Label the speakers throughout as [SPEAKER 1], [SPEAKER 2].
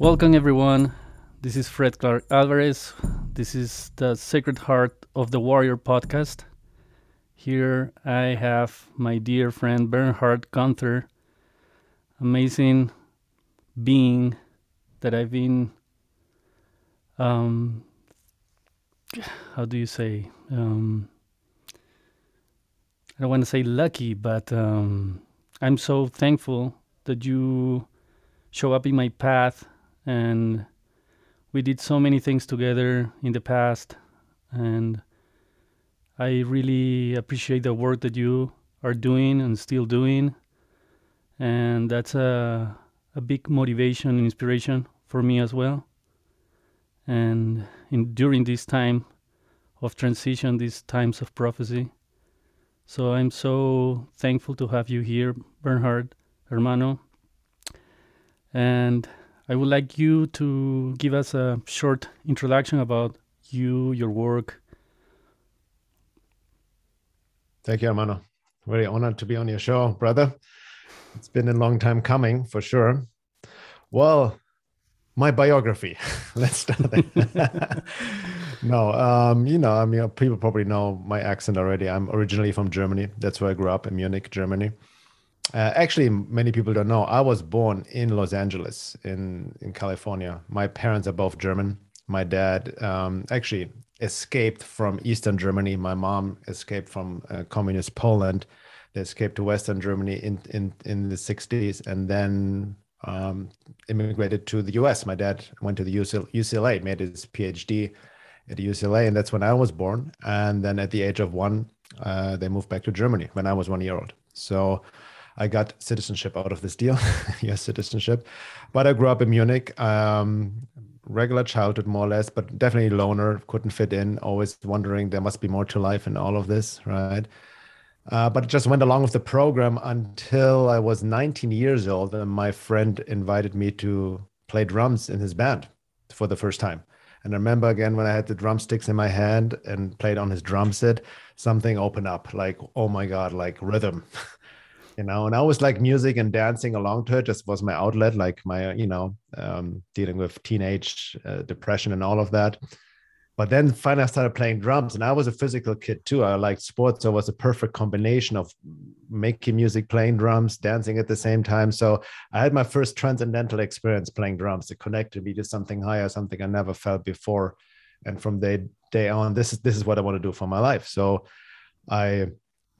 [SPEAKER 1] Welcome, everyone. This is Fred Clark Alvarez. This is the Sacred Heart of the Warrior podcast. Here I have my dear friend Bernhard Guenther, amazing being that I've been, um, how do you say? Um, I don't want to say lucky, but um, I'm so thankful that you show up in my path and we did so many things together in the past and I really appreciate the work that you are doing and still doing and that's a a big motivation and inspiration for me as well. And in during this time of transition these times of prophecy so I'm so thankful to have you here Bernhard hermano. And I would like you to give us a short introduction about you, your work.
[SPEAKER 2] Thank you, hermano. Very honored to be on your show, brother. It's been a long time coming for sure. Well, my biography. Let's start there. no, um, you know, I mean, people probably know my accent already. I'm originally from Germany. That's where I grew up in Munich, Germany. Uh, actually, many people don't know. I was born in Los Angeles, in in California. My parents are both German. My dad um, actually escaped from Eastern Germany. My mom escaped from uh, communist Poland. They escaped to Western Germany in in in the '60s, and then um, immigrated to the U.S. My dad went to the UCLA, made his PhD at UCLA, and that's when I was born. And then at the age of one, uh, they moved back to Germany when I was one year old. So I got citizenship out of this deal, yes, citizenship. But I grew up in Munich, um, regular childhood more or less, but definitely loner, couldn't fit in, always wondering there must be more to life in all of this, right? Uh, but just went along with the program until I was 19 years old, and my friend invited me to play drums in his band for the first time. And I remember again when I had the drumsticks in my hand and played on his drum set, something opened up like, oh my God, like rhythm. you know and i was like music and dancing along to it. Just was my outlet like my you know um, dealing with teenage uh, depression and all of that. But then finally i started playing drums and i was a physical kid too. I liked sports so it was a perfect combination of making music playing drums dancing at the same time. So i had my first transcendental experience playing drums. It connected me to something higher something i never felt before. And from day day on this is this is what i want to do for my life. So i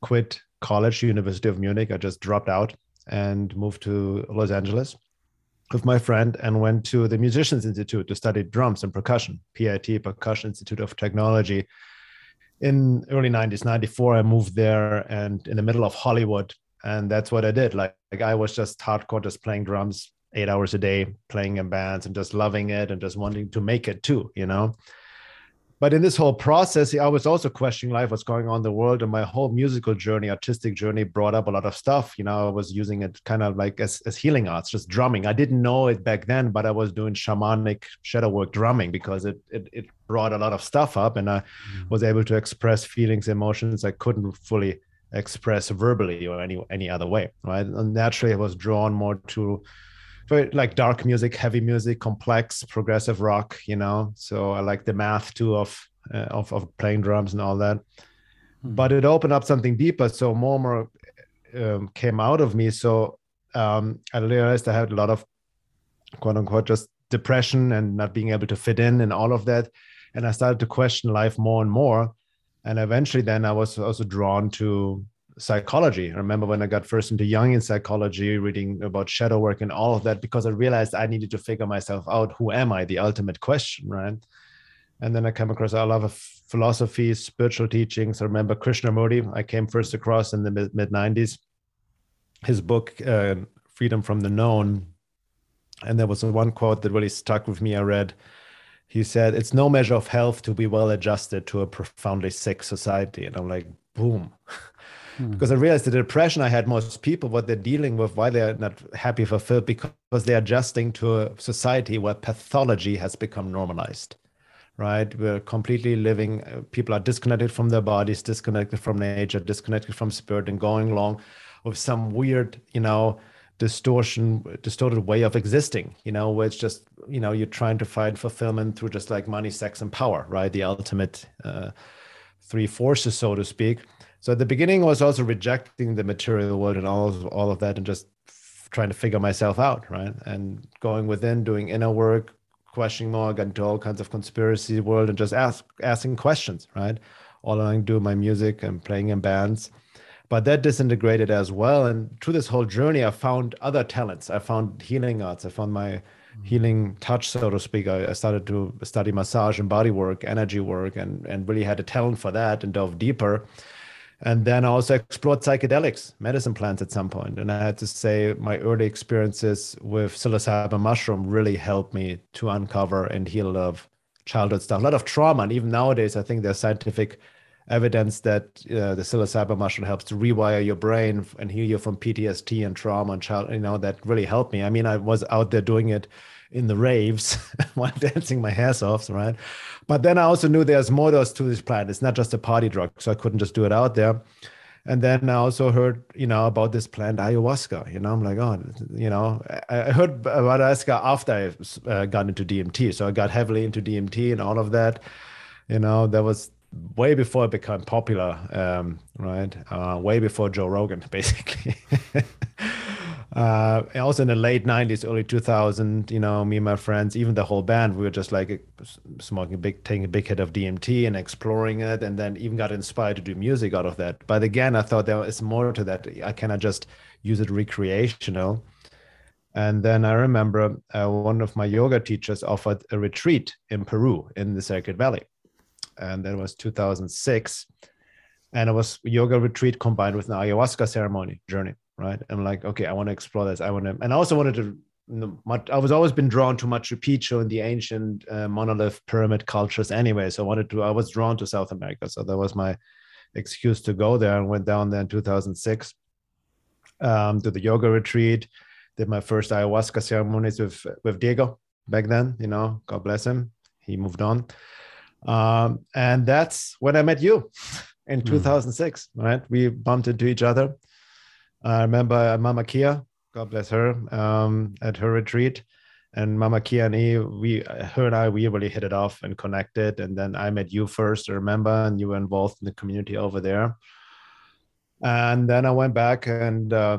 [SPEAKER 2] quit college, University of Munich. I just dropped out and moved to Los Angeles with my friend and went to the Musicians Institute to study drums and percussion, PIT, Percussion Institute of Technology. In early 90s, 94, I moved there and in the middle of Hollywood. And that's what I did. Like, like I was just hardcore, just playing drums eight hours a day, playing in bands and just loving it and just wanting to make it too, you know? But in this whole process i was also questioning life what's going on in the world and my whole musical journey artistic journey brought up a lot of stuff. You know i was using it kind of like as, as healing arts just drumming. I didn't know it back then but i was doing shamanic shadow work drumming because it it, it brought a lot of stuff up and i mm-hmm. was able to express feelings emotions i couldn't fully express verbally or any any other way right? And naturally i was drawn more to very like dark music, heavy music, complex, progressive rock. You know, so I like the math too of uh, of of playing drums and all that. Mm-hmm. But it opened up something deeper. So more and more um, came out of me. So um, I realized I had a lot of quote unquote just depression and not being able to fit in and all of that. And I started to question life more and more. And eventually, then I was also drawn to psychology. I remember when I got first into Jungian psychology, reading about shadow work and all of that, because I realized I needed to figure myself out. Who am I? The ultimate question, right? And then I came across a lot of philosophy, spiritual teachings. I remember Krishnamurti. I came first across in the mid 90s. His book, uh, Freedom from the Known. And there was one quote that really stuck with me. I read, he said, It's no measure of health to be well adjusted to a profoundly sick society. And I'm like, boom. Hmm. because I realized the depression I had most people, what they're dealing with, why they're not happy fulfilled, because they're adjusting to a society where pathology has become normalized, right? We're completely living, uh, people are disconnected from their bodies, disconnected from nature, disconnected from spirit, and going along with some weird, you know, distortion, distorted way of existing, you know, where it's just you know you're trying to find fulfillment through just like money sex and power right the ultimate uh, three forces so to speak so at the beginning I was also rejecting the material world and all of, all of that and just trying to figure myself out right? And going within doing inner work questioning more got into all kinds of conspiracy world and just ask asking questions right? All i do my music and playing in bands. But that disintegrated as well. And through this whole journey i found other talents. I found healing arts. I found my mm-hmm. healing touch so to speak. I, I, started to study massage and body work energy work and and really had a talent for that and dove deeper and then I also explored psychedelics, medicine plants at some point. And I had to say, my early experiences with psilocybin mushroom really helped me to uncover and heal a lot of childhood stuff, a lot of trauma. And even nowadays, I think there's scientific evidence that uh, the psilocybin mushroom helps to rewire your brain and heal you from PTSD and trauma and child. You know that really helped me. I mean, I was out there doing it in the raves while dancing my ass off, right? But then I also knew there's more to this plant. It's not just a party drug, so I couldn't just do it out there. And then I also heard, you know, about this plant ayahuasca. You know, I'm like, oh, you know, I heard about ayahuasca after I uh, got into DMT. So I got heavily into DMT and all of that. You know, that was way before it became popular, um, right? Uh, way before Joe Rogan, basically. Uh, also in the late 90s early 2000 you know me and my friends even the whole band we were just like smoking a big taking a big hit of dmt and exploring it and then even got inspired to do music out of that. But again i thought there is more to that i cannot just use it recreational. And then i remember uh, one of my yoga teachers offered a retreat in peru in the sacred valley. And that was 2006 and it was yoga retreat combined with an ayahuasca ceremony journey right? I'm like, okay, I want to explore this. I want to, and I also wanted to. I was always been drawn to Machu Picchu and the ancient uh, monolith pyramid cultures anyway. So I wanted to. I was drawn to South America, so that was my excuse to go there. And went down there in 2006 um, to the yoga retreat. Did my first ayahuasca ceremonies with with Diego back then. You know, God bless him. He moved on, um, and that's when I met you in mm. 2006. Right, we bumped into each other I remember Mama Kia, God bless her, um, at her retreat. And Mama Kia and he, we, her and I, we really hit it off and connected. And then I met you first, I remember, and you were involved in the community over there. And then I went back and uh,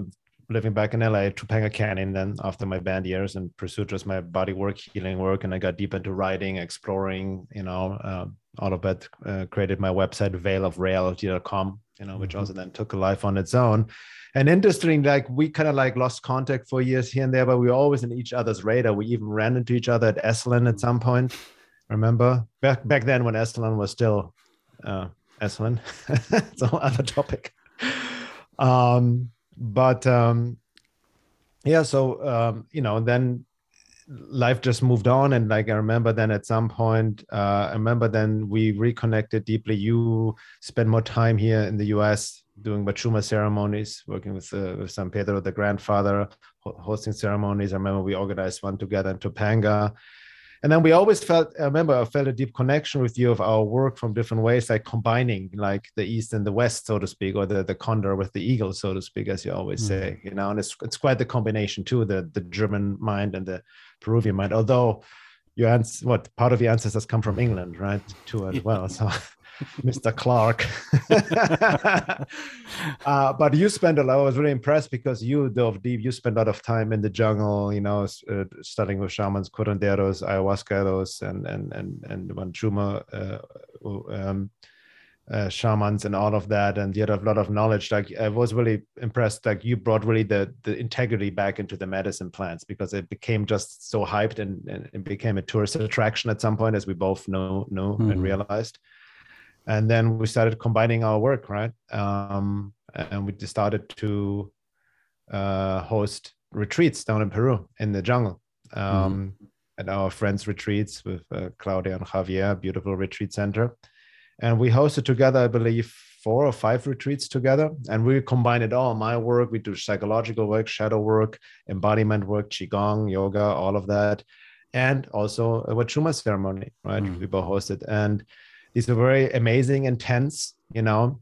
[SPEAKER 2] living back in LA, Topanga Canyon, then after my band years and pursued just my body work, healing work. And I got deep into writing, exploring, you know, uh, all of that, uh, created my website, veilofreality.com, you know, which mm-hmm. also then took a life on its own and interesting like we kind of like lost contact for years here and there but we were always in each other's radar. We even ran into each other at Esalen at some point remember? Back back then when Esalen was still uh Esalen. It's a whole other topic. Um but um yeah so um you know then life just moved on and like i remember then at some point uh, i remember then we reconnected deeply. You spent more time here in the us doing Wachuma ceremonies, working with, uh, with San Pedro, the grandfather, ho- hosting ceremonies. I remember we organized one together in Topanga. And then we always felt, I remember I felt a deep connection with you of our work from different ways, like combining like the East and the West, so to speak, or the, the condor with the eagle, so to speak, as you always mm. say, you know, and it's, it's quite the combination too, the, the German mind and the Peruvian mind, although your answer, what part of your ancestors come from England, right? Too as well. So Mr. Clark. uh, but you spent a lot. I was really impressed because you dove deep. You spent a lot of time in the jungle, you know, uh, studying with shamans, curanderos, ayahuascados, and and and and Wachuma uh, um, uh, shamans, and all of that. And you had a lot of knowledge. Like I was really impressed. Like you brought really the the integrity back into the medicine plants because it became just so hyped and, and it became a tourist attraction at some point, as we both know know mm-hmm. and realized and then we started combining our work right? Um, and we started to uh, host retreats down in peru in the jungle. Um, mm-hmm. at our friends retreats with uh, claudia and javier beautiful retreat center. And we hosted together i believe four or five retreats together. And we combine it all my work we do psychological work shadow work embodiment work qigong yoga all of that. And also a wachuma ceremony right? Mm. we both hosted. And these were very amazing, intense, you know,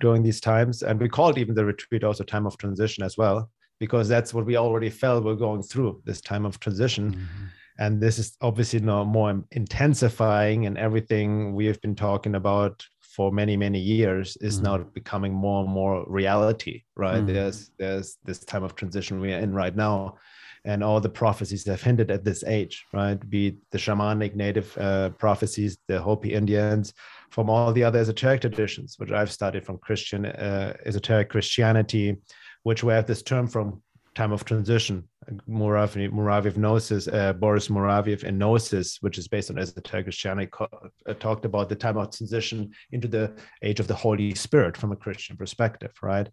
[SPEAKER 2] during these times. And we called even the retreat also time of transition as well, because that's what we already felt we're going through this time of transition. Mm-hmm. and this is obviously now more intensifying and everything we have been talking about for many many years is mm. now becoming more and more reality right mm. there's there's this time of transition we are in right now and all the prophecies have hinted at this age right be it the shamanic native uh, prophecies the hopi indians from all the other esoteric traditions which i've studied from christian uh, esoteric christianity which we have this term from time of transition. Mouravieff, Mouravieff Gnosis, uh, Boris Mouravieff in Gnosis, which is based on esoteric Christianity, uh, talked about the time of transition into the age of the Holy Spirit from a Christian perspective, right?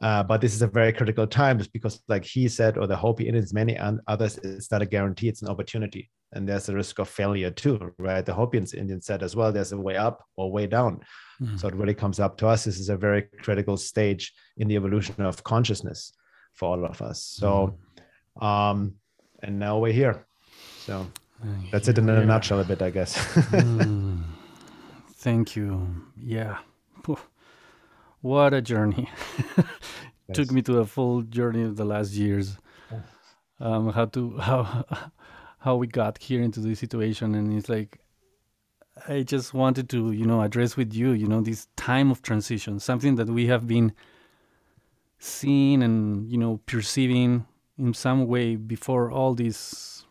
[SPEAKER 2] Uh, but this is a very critical time just because, like he said, or the Hopi Indians, many others, it's not a guarantee, it's an opportunity. And there's a risk of failure too, right? The Hopi Indians said as well, there's a way up or way down. Mm-hmm. So it really comes up to us. This is a very critical stage in the evolution of consciousness for all of us. So, mm. um, and now we're here. So that's it in a nutshell, a bit, I guess. mm.
[SPEAKER 1] Thank you. Yeah. What a journey. yes. Took me to a full journey of the last years. Um, how to how how we got here into this situation, and it's like I just wanted to you know address with you you know this time of transition, something that we have been seeing and you know perceiving in some way before all this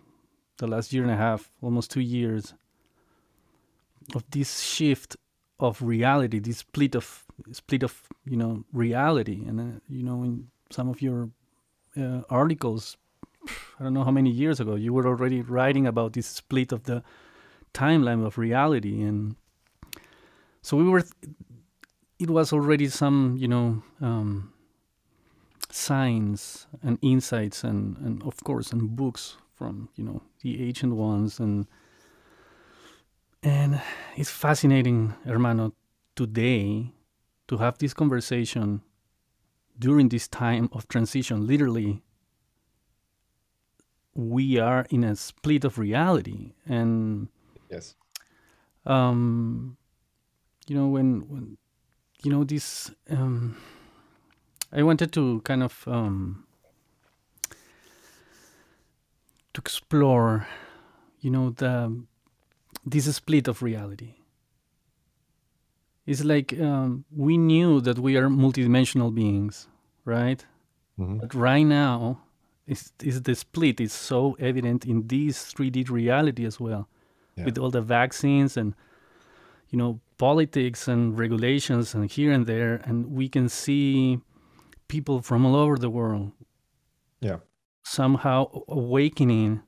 [SPEAKER 1] the last year and a half almost two years of this shift of reality this split of split of you know reality. And uh, you know in some of your uh, articles i don't know how many years ago you were already writing about this split of the timeline of reality. And so we were it was already some you know um, signs and insights and, and of course and books from you know the ancient ones. And and it's fascinating hermano today to have this conversation during this time of transition. Literally we are in a split of reality. And
[SPEAKER 2] yes.
[SPEAKER 1] um you know when when you know this um I wanted to kind of um, to explore, you know, the this split of reality. It's like um, we knew that we are multidimensional beings, right? Mm-hmm. But right now, is is the split is so evident in this 3D reality as well, yeah. with all the vaccines and you know politics and regulations and here and there, and we can see people from all over the world
[SPEAKER 2] yeah
[SPEAKER 1] somehow awakening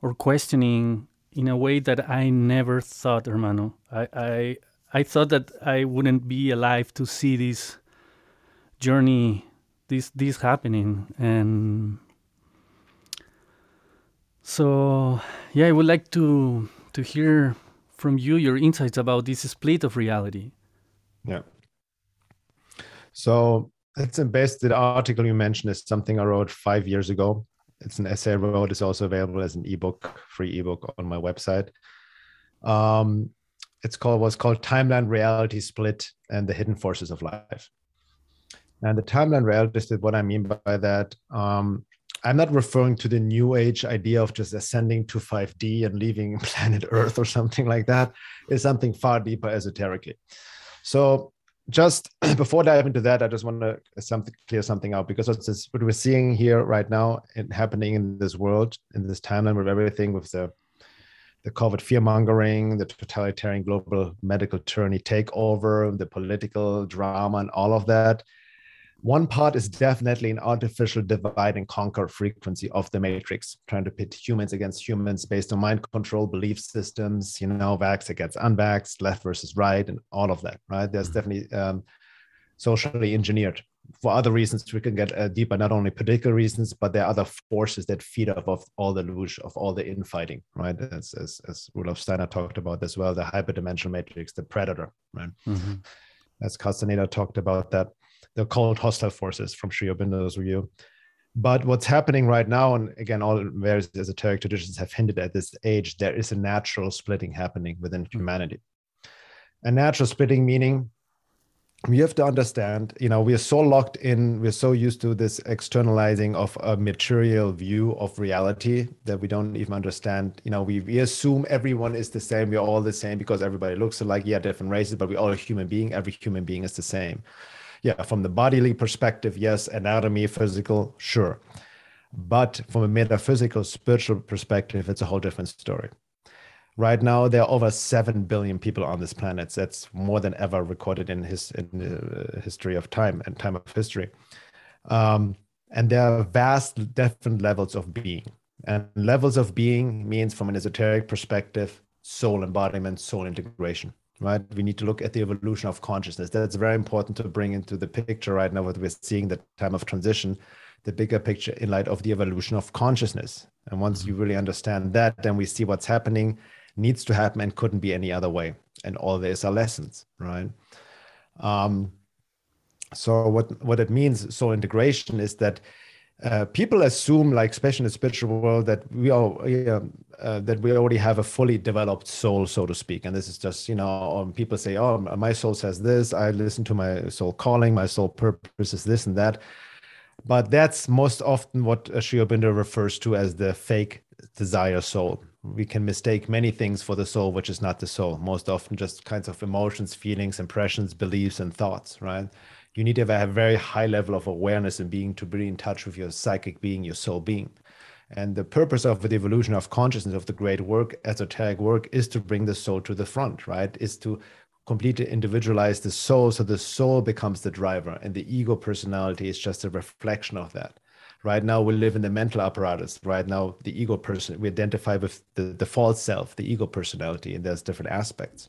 [SPEAKER 1] or questioning in a way that I never thought, hermano. I, I I thought that I wouldn't be alive to see this journey, this this happening, and so yeah, I would like to to hear from you your insights about this split of reality.
[SPEAKER 2] Yeah. So it's based the article you mentioned is something I wrote five years ago. It's an essay I wrote. It's also available as an ebook, free ebook on my website. Um, it's called what's called Timeline Reality Split and the Hidden Forces of Life. And the timeline reality split, what I mean by that, um, I'm not referring to the new age idea of just ascending to 5D and leaving planet Earth or something like that. It's something far deeper esoterically. So just before dive into that, I just want to something clear something out because what we're seeing here right now and happening in this world, in this timeline with everything with the the COVID fear mongering, the totalitarian global medical tyranny takeover, the political drama, and all of that one part is definitely an artificial divide and conquer frequency of the matrix, trying to pit humans against humans based on mind control belief systems, you know, vax against unvaxxed, left versus right, and all of that, right? There's mm-hmm. definitely um, socially engineered. For other reasons, we can get uh, deeper, not only political reasons, but there are other forces that feed off of all the loosh, of all the infighting, right? As, as, as Rudolf Steiner talked about as well, the hyperdimensional matrix, the predator, right? Mm-hmm. As Castaneda talked about that they're called hostile forces from Sri Aurobindo's review. But what's happening right now, and again, all various esoteric traditions have hinted at this age, there is a natural splitting happening within hmm. humanity. A natural splitting meaning we have to understand you know we are so locked in we're so used to this externalizing of a material view of reality that we don't even understand. You know we, we assume everyone is the same we're all the same because everybody looks alike. Yeah different races but we're all a human being. Every human being is the same. Yeah from the bodily perspective yes. Anatomy physical sure. But from a metaphysical spiritual perspective it's a whole different story Right now, there are over seven billion people on this planet. That's more than ever recorded in his in the history of time and time of history. Um, and there are vast different levels of being. And levels of being means, from an esoteric perspective, soul embodiment, soul integration. Right? We need to look at the evolution of consciousness. That's very important to bring into the picture right now. What we're seeing, the time of transition, the bigger picture in light of the evolution of consciousness. And once you really understand that, then we see what's happening needs to happen and couldn't be any other way. And all this are lessons, right? Um, so what what it means, soul integration, is that uh, people assume, like especially in the spiritual world, that we are uh, that we already have a fully developed soul, so to speak. And this is just you know, um, people say, "Oh, my soul says this. I listen to my soul calling. My soul purpose is this and that." But that's most often what Sri Aurobindo refers to as the fake desire soul we can mistake many things for the soul, which is not the soul. Most often, just kinds of emotions, feelings, impressions, beliefs, and thoughts, right? You need to have a very high level of awareness and being to be in touch with your psychic being, your soul being. And the purpose of the evolution of consciousness, of the great work, esoteric work, is to bring the soul to the front, right? Is to completely individualize the soul so the soul becomes the driver and the ego personality is just a reflection of that Right now, we live in the mental apparatus. Right now, the ego person, we identify with the, the false self, the ego personality, and there's different aspects.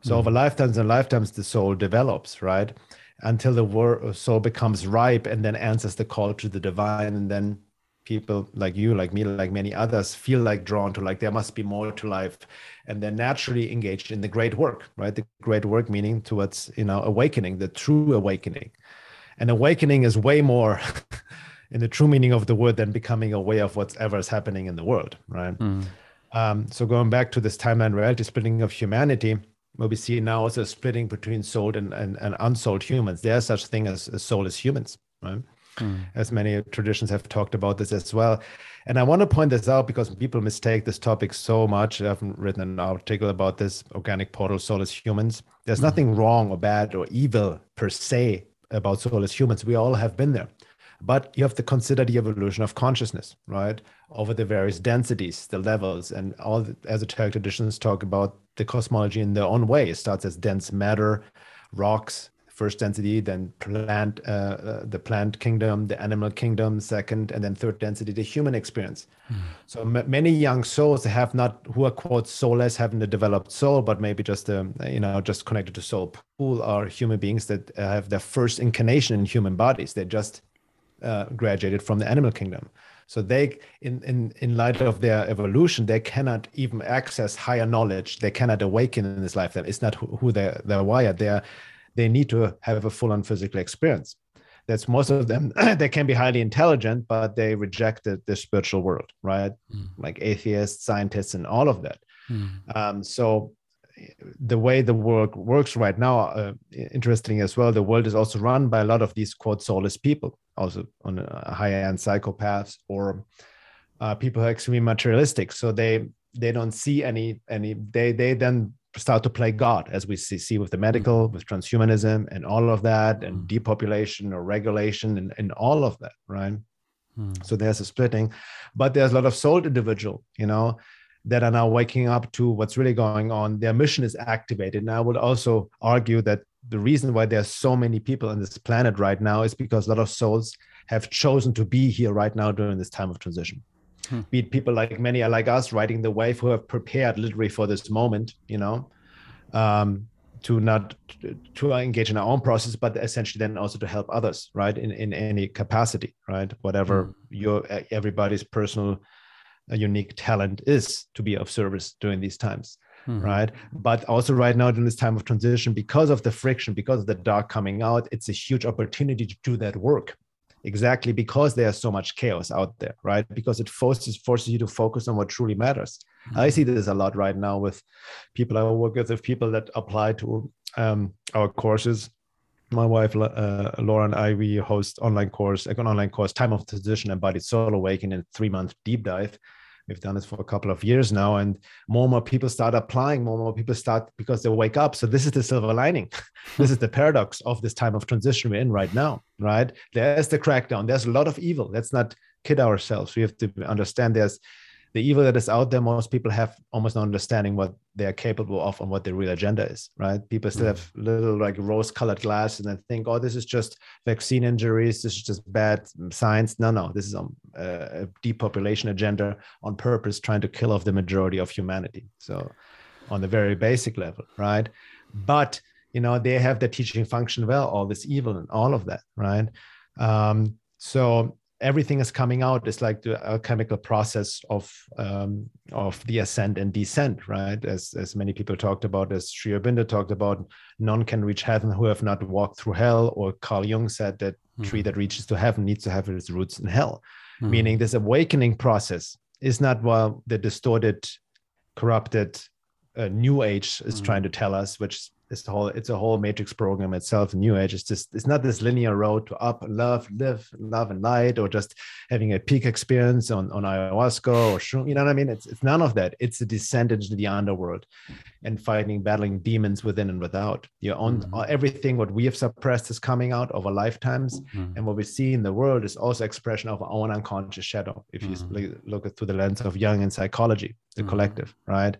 [SPEAKER 2] So mm-hmm. over lifetimes and lifetimes, the soul develops, right? Until the wor- soul becomes ripe and then answers the call to the divine. And then people like you, like me, like many others feel like drawn to like there must be more to life. And they're naturally engaged in the great work, right? The great work meaning towards, you know, awakening, the true awakening. And awakening is way more in the true meaning of the word than becoming aware of whatever is happening in the world, right? Mm. Um, so going back to this timeline reality splitting of humanity, what we see now is a splitting between souled and, and, and unsouled humans. There's such thing as, as soulless humans, right? Mm. As many traditions have talked about this as well. And I want to point this out because people mistake this topic so much. I've written an article about this organic portal, soulless humans. There's mm. nothing wrong or bad or evil per se about soulless humans. We all have been there. But you have to consider the evolution of consciousness, right? Over the various densities, the levels, and all the esoteric traditions talk about the cosmology in their own way. It starts as dense matter, rocks, first density, then plant, uh, uh, the plant kingdom, the animal kingdom, second, and then third density, the human experience. Mm. So m- many young souls have not, who are quote soulless, haven't a developed soul, but maybe just, um, you know, just connected to soul pool are human beings that have their first incarnation in human bodies. They just uh, graduated from the animal kingdom. So they, in, in in light of their evolution, they cannot even access higher knowledge. They cannot awaken in this lifetime. It's not who, who they're they're wired. They, are, they need to have a full on physical experience. That's most of them. they can be highly intelligent, but they reject the, the spiritual world, right? Mm. Like atheists, scientists, and all of that. Mm. Um, so the way the work works right now, uh, interesting as well. The world is also run by a lot of these quote soulless people also on high-end psychopaths or uh, people who are extremely materialistic so they they don't see any any they they then start to play god as we see, see with the medical mm-hmm. with transhumanism and all of that and mm-hmm. depopulation or regulation and, and all of that right mm. so there's a splitting but there's a lot of soul individual you know that are now waking up to what's really going on their mission is activated and i would also argue that the reason why there's so many people on this planet right now is because a lot of souls have chosen to be here right now during this time of transition. Hmm. Be it people like many are like us riding the wave who have prepared literally for this moment, you know, um, to not to engage in our own process, but essentially then also to help others, right, in in any capacity, right, whatever hmm. your everybody's personal, uh, unique talent is to be of service during these times mm-hmm. right? But also right now in this time of transition, because of the friction, because of the dark coming out, it's a huge opportunity to do that work. Exactly because there's so much chaos out there, right? Because it forces forces you to focus on what truly matters. Mm-hmm. I see this a lot right now with people I work with, with people that apply to um, our courses my wife uh, Laura and I we host online course, like an online course, Time of Transition Embodied Soul Awakening, three month deep dive. We've done this for a couple of years now, and more and more people start applying. More and more people start because they wake up. So this is the silver lining. this is the paradox of this time of transition we're in right now. Right? There's the crackdown. There's a lot of evil. Let's not kid ourselves. We have to understand there's the evil that is out there, most people have almost no understanding what they are capable of and what their real agenda is, right? People still have little like rose colored glasses and think, oh, this is just vaccine injuries. This is just bad science. No, no, this is um, a depopulation agenda on purpose, trying to kill off the majority of humanity. So, on the very basic level, right? But, you know, they have the teaching function well, all this evil and all of that, right? Um, so everything is coming out it's like the alchemical process of um, of the ascent and descent right as as many people talked about as Sri Aurobindo talked about none can reach heaven who have not walked through hell or Carl Jung said that mm. tree that reaches to heaven needs to have its roots in hell mm. meaning this awakening process is not what the distorted corrupted uh, new age is mm. trying to tell us which it's the whole it's a whole matrix program itself new age it's just it's not this linear road to up love live love and light or just having a peak experience on, on ayahuasca or shroom, you know what i mean it's, it's none of that it's a descent into the underworld and fighting battling demons within and without your own mm-hmm. everything what we have suppressed is coming out over lifetimes mm-hmm. and what we see in the world is also expression of our own unconscious shadow if you mm-hmm. look at through the lens of jung and psychology the mm-hmm. collective right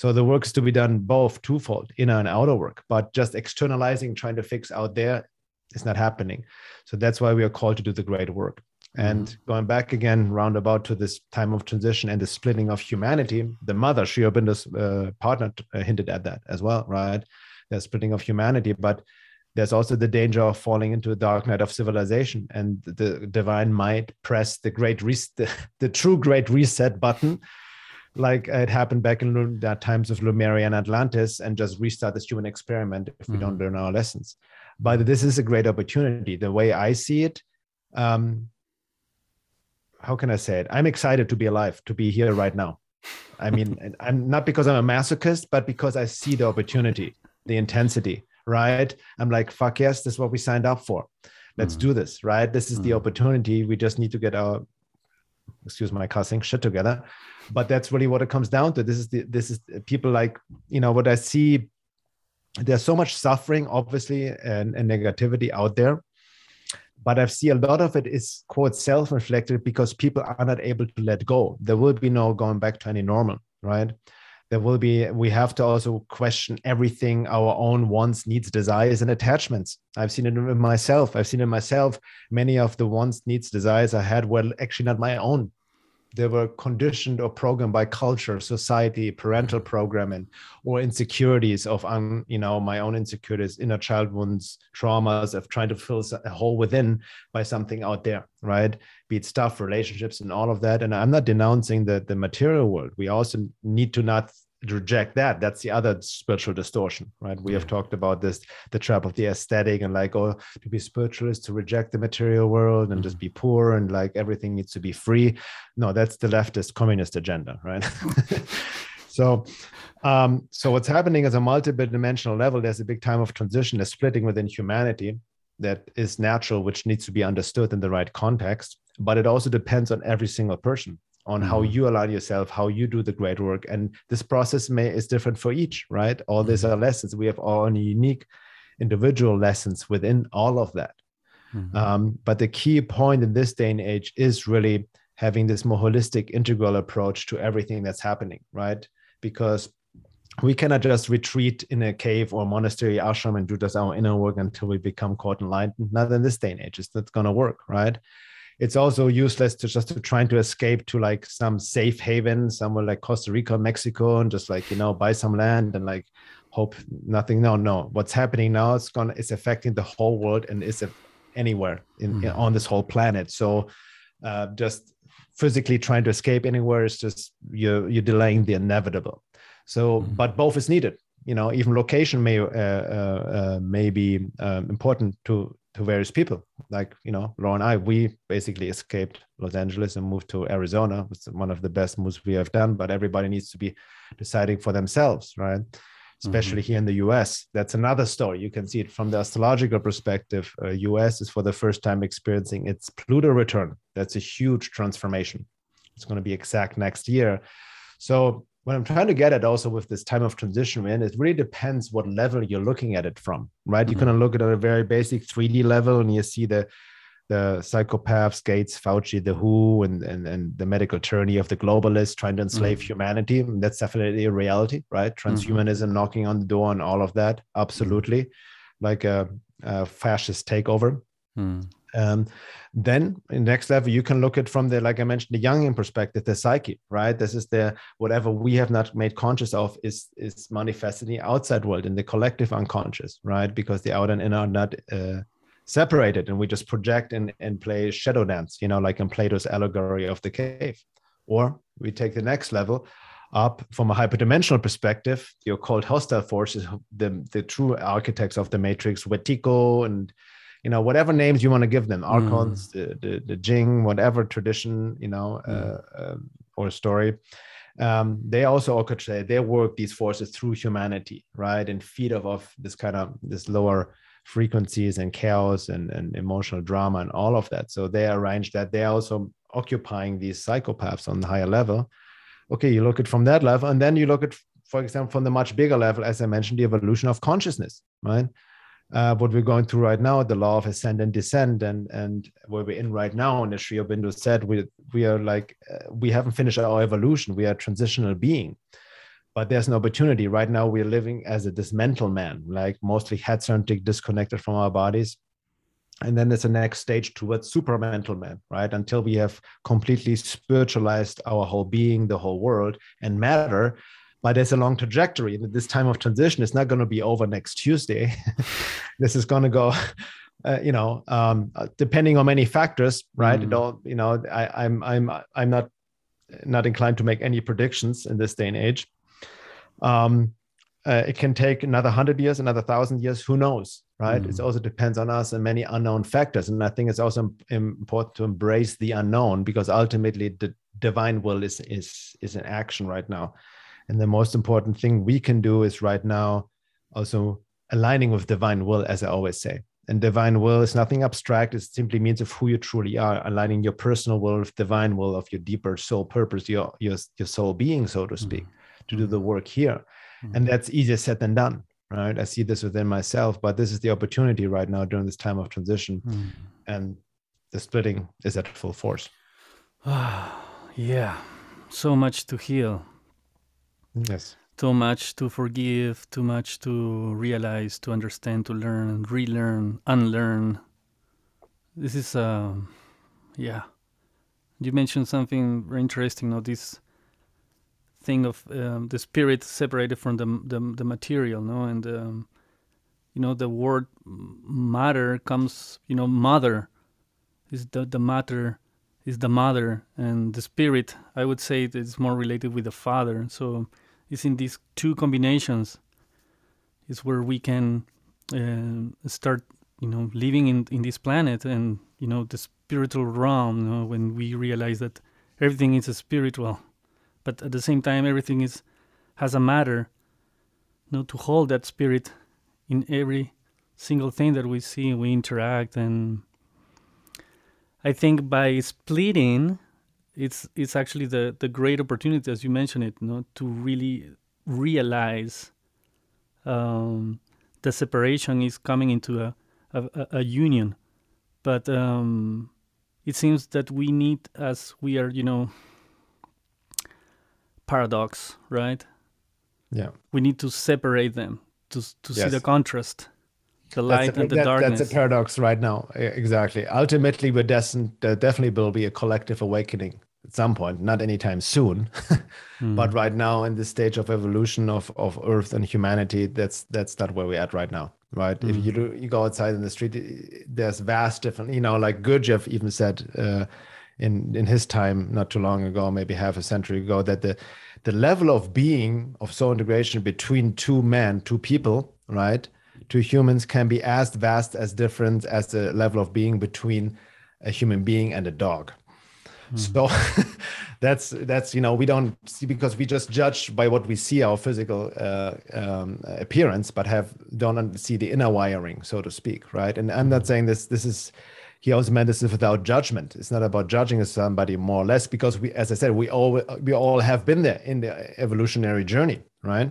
[SPEAKER 2] so the work is to be done both twofold, inner and outer work, but just externalizing, trying to fix out there is not happening. So that's why we are called to do the great work. And mm-hmm. going back again, roundabout to this time of transition and the splitting of humanity, the mother, Sri Aurobindo's uh, partner, uh, hinted at that as well, right? The splitting of humanity, but there's also the danger of falling into a dark night of civilization, and the divine might press the great, res- the, the true great reset button like it happened back in the times of Lemuria and Atlantis and just restart this human experiment if we mm-hmm. don't learn our lessons. But this is a great opportunity. The way I see it, um, how can I say it? I'm excited to be alive, to be here right now. I mean, I'm not because I'm a masochist, but because I see the opportunity, the intensity, right? I'm like, fuck yes, this is what we signed up for. Let's mm-hmm. do this, right? This is mm-hmm. the opportunity. We just need to get our, excuse my cussing, shit together. But that's really what it comes down to. This is the, this is people like you know what i see there's so much suffering obviously and, and negativity out there. But i see a lot of it is quote self-inflicted because people are not able to let go. There will be no going back to any normal right there will be we have to also question everything our own wants needs desires and attachments. I've seen it myself. I've seen it myself. Many of the wants needs desires i had were actually not my own. They were conditioned or programmed by culture society parental programming or insecurities of um, you know my own insecurities inner child wounds traumas of trying to fill a hole within by something out there right? Be it stuff relationships and all of that. And i'm not denouncing the the material world. We also need to not reject that. That's the other spiritual distortion right? We yeah. have talked about this the trap of the aesthetic and like oh to be spiritual is to reject the material world and mm-hmm. just be poor and like everything needs to be free. No that's the leftist communist agenda right? So um so what's happening is a multiple dimensional level there's a big time of transition a splitting within humanity that is natural which needs to be understood in the right context but it also depends on every single person on how mm-hmm. you align yourself how you do the great work. And this process may is different for each right? All these mm-hmm. are lessons. We have our own unique individual lessons within all of that. Mm-hmm. um, but the key point in this day and age is really having this more holistic integral approach to everything that's happening right? Because we cannot just retreat in a cave or monastery ashram and do just our inner work until we become caught enlightened not in this day and age. It's not going to work right it's also useless to just to trying to escape to like some safe haven somewhere like costa rica mexico and just like you know buy some land and like hope nothing no no what's happening now it's gonna it's affecting the whole world and is anywhere in, mm. in, on this whole planet so uh, just physically trying to escape anywhere is just you're you're delaying the inevitable so mm. but both is needed you know even location may uh, uh, uh may be um, important to to various people. Like, you know, Laura and I, we basically escaped Los Angeles and moved to Arizona. It's one of the best moves we have done, but everybody needs to be deciding for themselves, right? especially mm-hmm. here in the US. That's another story. You can see it from the astrological perspective. Uh, US is for the first time experiencing its Pluto return. That's a huge transformation. It's going to be exact next year. So what I'm trying to get at also with this time of transition, man, it really depends what level you're looking at it from, right? Mm-hmm. You can look at a very basic 3D level and you see the the psychopaths, Gates, Fauci, the WHO, and, and, and the medical tyranny of the globalists trying to enslave mm-hmm. humanity. And that's definitely a reality, right? Mm-hmm. Transhumanism mm-hmm. knocking on the door and all of that. Absolutely. Mm-hmm. Like a, a, fascist takeover. Mm. Um, then in the next level, you can look at from the, like I mentioned, the Jungian perspective, the psyche, right? This is the whatever we have not made conscious of is is manifested in the outside world, in the collective unconscious, right? Because the outer and inner are not uh, separated and we just project and, and play shadow dance, you know, like in Plato's allegory of the cave. Or we take the next level up from a hyperdimensional perspective, your occult hostile forces, the, the true architects of the matrix, Wetiko and you know, whatever names you want to give them, archons, mm. the, the, the Jing, whatever tradition, you know, mm. uh, uh, or story. Um, they also orchestrate, they work these forces through humanity, right? And feed off of this kind of this lower frequencies and chaos and, and emotional drama and all of that. So they arrange that they're also occupying these psychopaths on the higher level. Okay, you look at from that level, and then you look at, for example, from the much bigger level, as I mentioned, the evolution of consciousness, right? Uh, what we're going through right now, the law of ascend and descend, and and where we're in right now, and as Sri Aurobindo said, we we are like uh, we haven't finished our evolution. We are transitional being, but there's an opportunity. Right now we're living as a dismantled man like mostly head-centric disconnected from our bodies. And then there's a next stage towards supramental man right? Until we have completely spiritualized our whole being the whole world and matter but there's a long trajectory and this time of transition is not going to be over next tuesday this is going to go uh, you know um, uh, depending on many factors right mm. it all you know I, i'm i'm i'm not not inclined to make any predictions in this day and age um, uh, it can take another hundred years, another thousand years. Who knows, right? Mm. It also depends on us and many unknown factors. And I think it's also important to embrace the unknown because ultimately the divine will is is is in action right now. And the most important thing we can do is right now also aligning with divine will, as I always say. And divine will is nothing abstract. It simply means of who you truly are, aligning your personal will with divine will of your deeper soul purpose, your your your soul being, so to speak. Mm to do the mm-hmm. work here. Mm-hmm. And that's easier said than done, right? I see this within myself, but this is the opportunity right now during this time of transition. Mm-hmm. And the splitting is at full force.
[SPEAKER 1] yeah, so much to heal.
[SPEAKER 2] Yes.
[SPEAKER 1] Too much to forgive, too much to realize, to understand, to learn, relearn, unlearn. This is, uh, yeah. You mentioned something very interesting. You know, this thing of um, the spirit separated from the the, the material, no, and um, you know the word matter comes, you know, mother is the the matter is the mother, and the spirit. I would say it's more related with the father. So it's in these two combinations is where we can uh, start, you know, living in in this planet, and you know the spiritual realm. You know, when we realize that everything is a spiritual but at the same time everything is has a matter you know to hold that spirit in every single thing that we see we interact and i think by splitting it's it's actually the the great opportunity as you mentioned it you know to really realize um, the separation is coming into a a, a union but um, it seems that we need as we are you know paradox, right?
[SPEAKER 2] Yeah.
[SPEAKER 1] We need to separate them to to yes. see the contrast, the light a, and the that, darkness.
[SPEAKER 2] That's a paradox right now. Exactly. Ultimately, we're destined. There definitely will be a collective awakening at some point, not anytime soon, mm. but right now in this stage of evolution of of Earth and humanity, that's that's not where we're at right now. Right. Mm. If you do, you go outside in the street, there's vast different. You know, like Gurdjieff even said. Uh, in in his time not too long ago maybe half a century ago that the the level of being of soul integration between two men two people right two humans can be as vast as different as the level of being between a human being and a dog Mm. So that's that's you know we don't see because we just judge by what we see our physical uh, um, appearance, but have don't see the inner wiring, so to speak, right? And I'm not saying this this is he also meant this is without judgment. It's not about judging somebody more or less because we, as I said, we all we all have been there in the evolutionary journey, right?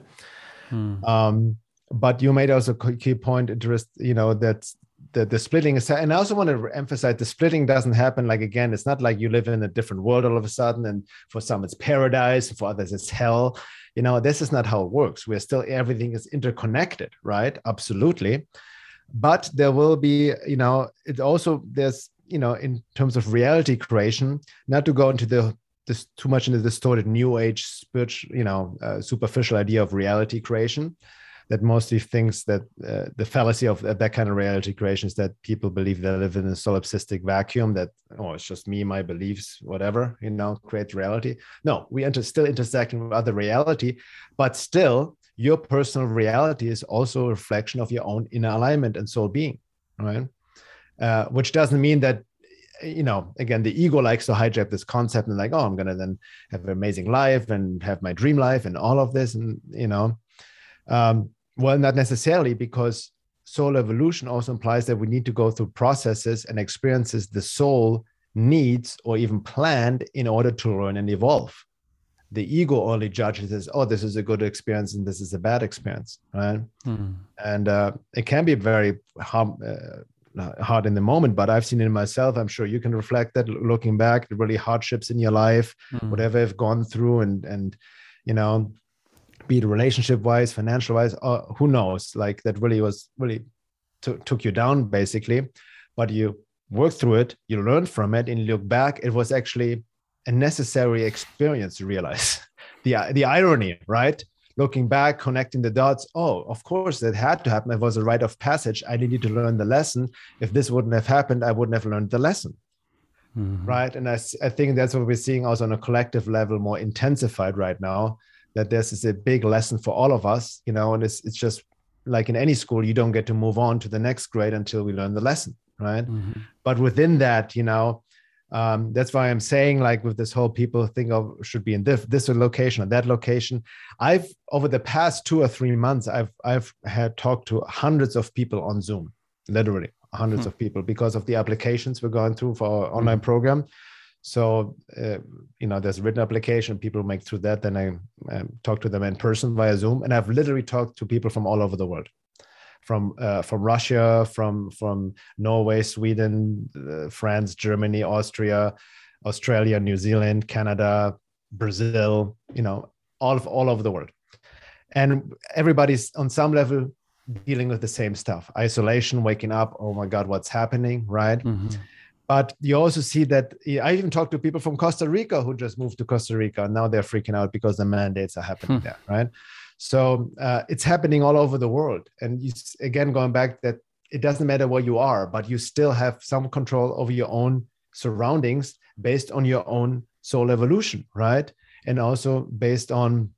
[SPEAKER 2] Hmm. Um, but you made also a key point, interest, you know, that the, the splitting is, and I also want to emphasize the splitting doesn't happen like again, it's not like you live in a different world all of a sudden, and for some it's paradise, for others it's hell. You know, this is not how it works. We're still everything is interconnected, right? Absolutely but there will be you know it also there's you know in terms of reality creation not to go into the this too much into the distorted new age spiritual you know uh, superficial idea of reality creation that mostly thinks that uh, the fallacy of that kind of reality creation is that people believe they live in a solipsistic vacuum that oh it's just me my beliefs whatever you know create reality no we enter still intersecting with other reality but still your personal reality is also a reflection of your own inner alignment and soul being, right? Uh, which doesn't mean that you know again the ego likes to hijack this concept and like oh i'm gonna then have an amazing life and have my dream life and all of this and you know um, well not necessarily because soul evolution also implies that we need to go through processes and experiences the soul needs or even planned in order to learn and evolve the ego only judges as oh this is a good experience and this is a bad experience right mm. and uh, it can be very hard, uh, hard in the moment but i've seen it myself i'm sure you can reflect that looking back really hardships in your life mm. whatever i've gone through and and you know be it relationship wise financial wise uh, who knows like that really was really t- took you down basically but you work through it you learn from it and you look back it was actually a necessary experience to realize the the irony, right? Looking back, connecting the dots. Oh, of course, that had to happen. It was a rite of passage. I needed to learn the lesson. If this wouldn't have happened, I wouldn't have learned the lesson. Mm-hmm. Right. And I, I think that's what we're seeing also on a collective level more intensified right now. That this is a big lesson for all of us, you know, and it's it's just like in any school, you don't get to move on to the next grade until we learn the lesson, right? Mm-hmm. But within that, you know, um, that's why i'm saying like with this whole people think of should be in this this location or that location i've over the past two or three months i've i've had talked to hundreds of people on zoom literally hundreds hmm. of people because of the applications we're going through for our online hmm. program so uh, you know there's a written application people make through that then i um, talk to them in person via zoom and i've literally talked to people from all over the world from uh, from Russia, from from Norway, Sweden, uh, France, Germany, Austria, Australia, New Zealand, Canada, Brazil. You know, all of all over the world, and everybody's on some level dealing with the same stuff: isolation, waking up. Oh my God, what's happening? Right. Mm-hmm. But you also see that I even talked to people from Costa Rica who just moved to Costa Rica. And now they're freaking out because the mandates are happening hmm. there, right? So uh, it's happening all over the world. And you, again, going back that it doesn't matter where you are, but you still have some control over your own surroundings based on your own soul evolution, right? And also based on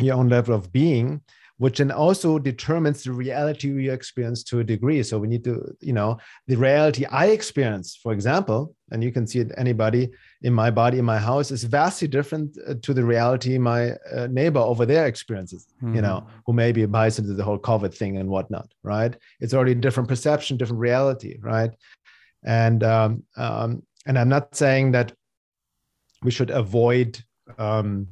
[SPEAKER 2] your own level of being which then also determines the reality we experience to a degree. So we need to, you know, the reality I experience, for example, and you can see it anybody in my body, in my house, is vastly different uh, to the reality my uh, neighbor over there experiences, mm-hmm. you know, who maybe buys into the whole COVID thing and whatnot, right? It's already a different perception, different reality, right? And um, um, and I'm not saying that we should avoid um,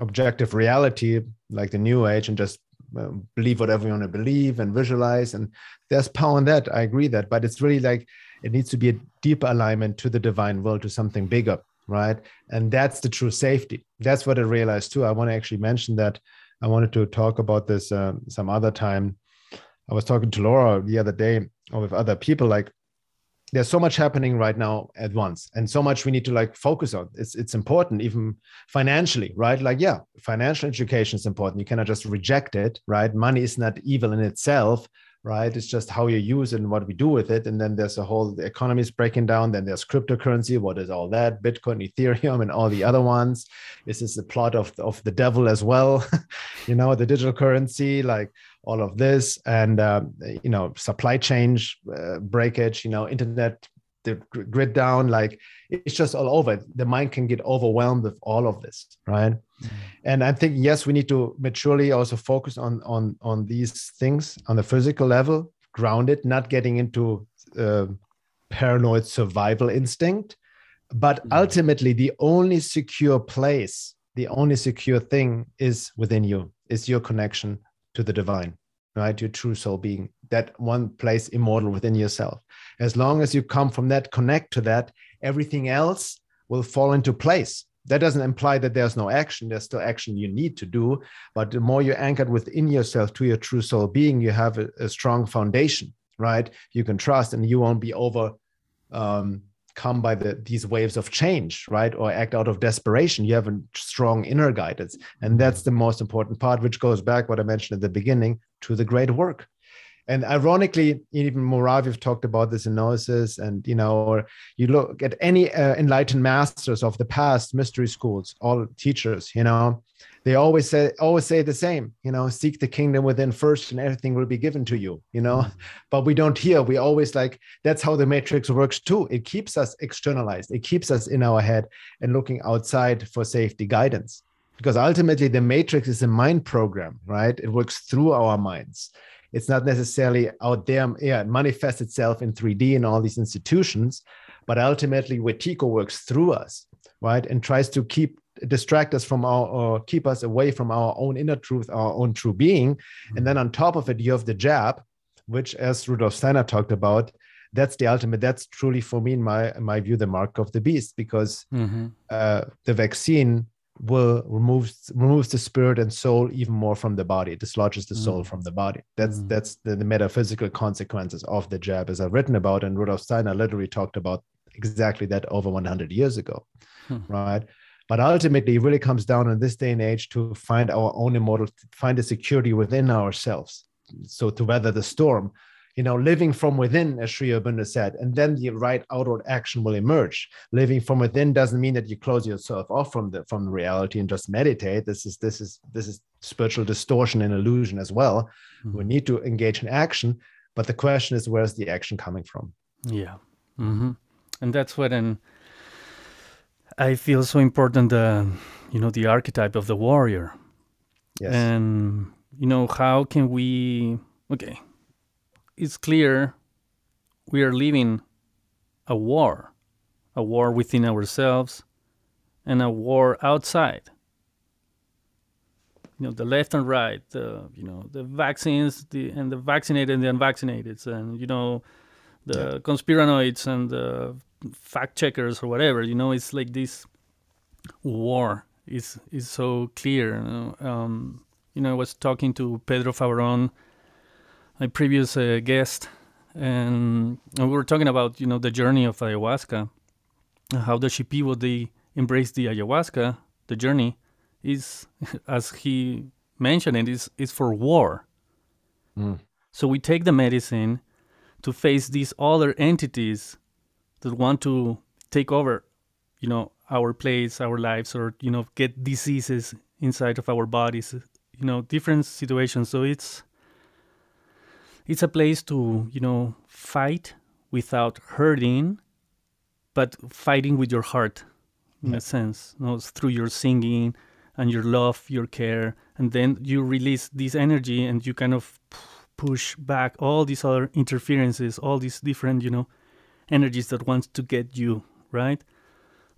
[SPEAKER 2] objective reality like the new age and just uh, believe whatever you want to believe and visualize and there's power in that. I agree that but it's really like it needs to be a deeper alignment to the divine will to something bigger right? And that's the true safety. That's what i realized too. I want to actually mention that. I wanted to talk about this uh, some other time. I was talking to laura the other day or with other people like there's so much happening right now at once and so much we need to like focus on. It's it's important even financially right? Like yeah financial education is important. You cannot just reject it right? Money is not evil in itself right? It's just how you use it and what we do with it. And then there's a whole the economy is breaking down. Then there's cryptocurrency. What is all that? Bitcoin ethereum and all the other ones. This is the plot of of the devil as well you know the digital currency. Like all of this and uh, you know supply chain uh, breakage you know internet the grid down like it's just all over the mind can get overwhelmed with all of this right mm-hmm. and i think yes we need to maturely also focus on on on these things on the physical level grounded not getting into uh, paranoid survival instinct but mm-hmm. ultimately the only secure place the only secure thing is within you is your connection to the divine right? Your true soul being that one place immortal within yourself. As long as you come from that connect to that everything else will fall into place. That doesn't imply that there's no action. There's still action you need to do. But the more you're anchored within yourself to your true soul being you have a, a strong foundation right? You can trust and you won't be over um, come by the these waves of change right? Or act out of desperation. You have a strong inner guidance. And that's the most important part which goes back what i mentioned at the beginning to the great work. And ironically even Mouravieff talked about this in gnosis and you know or you look at any uh, enlightened masters of the past mystery schools all teachers you know they always say always say the same you know seek the kingdom within first and everything will be given to you you know? Mm-hmm. but we don't hear we always like that's how the matrix works too. It keeps us externalized. It keeps us in our head and looking outside for safety guidance. Because ultimately the matrix is a mind program right? It works through our minds. It's not necessarily out there yeah it manifests itself in 3d in all these institutions but ultimately wetiko works through us right? And tries to keep distract us from our or keep us away from our own inner truth our own true being mm-hmm. and then on top of it you have the jab which as rudolf steiner talked about that's the ultimate that's truly for me in my in my view the mark of the beast because mm-hmm. uh, the vaccine will remove removes the spirit and soul even more from the body it dislodges the soul mm. from the body that's mm. that's the, the, metaphysical consequences of the jab as i've written about and rudolf steiner literally talked about exactly that over 100 years ago hmm. right but ultimately, it really comes down in this day and age to find our own immortal, find the security within ourselves. So to weather the storm, you know, living from within, as Sri Aurobindo said, and then the right outward action will emerge. Living from within doesn't mean that you close yourself off from the from reality and just meditate. This is this is this is spiritual distortion and illusion as well. Mm-hmm. We need to engage in action, but the question is, where's the action coming from?
[SPEAKER 1] Yeah, mm-hmm. and that's what an I feel so important the you know the archetype of the warrior. Yes. And you know how can we okay. It's clear we are living a war. A war within ourselves and a war outside. You know, the left and right, the you know, the vaccines, the and the vaccinated and the unvaccinated, and you know, the yeah. conspiranoids and the fact checkers or whatever. You know, it's like this war is is so clear. You know, um, you know I was talking to Pedro Favaron, my previous uh, guest, and, and, we were talking about you know the journey of ayahuasca, how the Shipibo they embrace the ayahuasca. The journey is, as he mentioned it, is is for war. Mm. So we take the medicine to face these other entities that want to take over, you know, our place, our lives, or you know, get diseases inside of our bodies. You know, different situations. So it's it's a place to you know fight without hurting, but fighting with your heart, in yeah. a sense. You know, through your singing and your love, your care, and then you release this energy and you kind of push back all these other interferences, all these different, you know, energies that wants to get you right?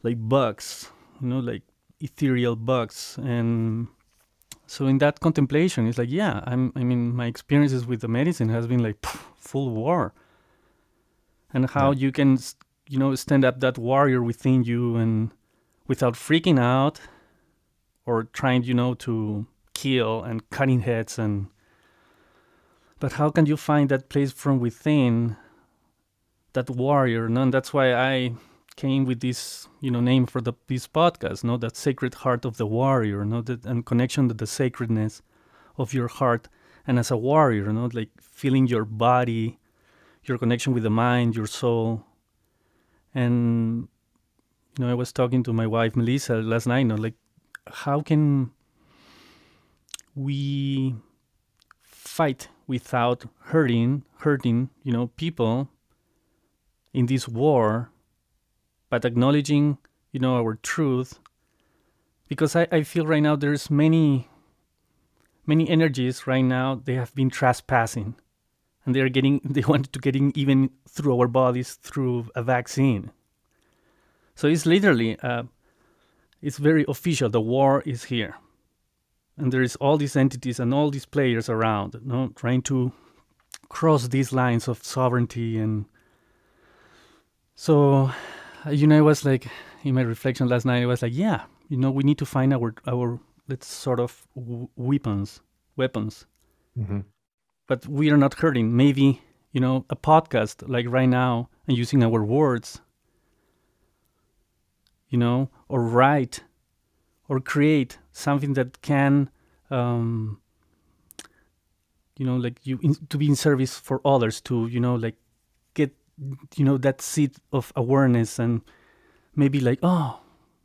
[SPEAKER 1] Like bugs you know like ethereal bugs. And so in that contemplation it's like yeah i'm i mean my experiences with the medicine has been like pff, full war. And how yeah. you can you know stand up that warrior within you and without freaking out or trying you know to kill and cutting heads and but how can you find that place from within that warrior no? and that's why i came with this you know name for the this podcast no? That sacred heart of the warrior no? That and connection to the sacredness of your heart. And as a warrior no? Like feeling your body your connection with the mind your soul. And you know i was talking to my wife melissa last night know like how can we fight without hurting hurting you know people in this war, but acknowledging, you know, our truth. Because I, I feel right now there's many many energies right now they have been trespassing and they're getting they want to getting even through our bodies through a vaccine so it's literally uh, it's very official the war is here and there is all these entities and all these players around you know, trying to cross these lines of sovereignty and so you know i was like in my reflection last night i was like yeah you know we need to find our our let's sort of w- weapons weapons.
[SPEAKER 2] Hmm
[SPEAKER 1] but we are not hurting. Maybe you know a podcast like right now and using our words you know or write or create something that can um, you know like you in, to be in service for others to you know like you know that seed of awareness and maybe like oh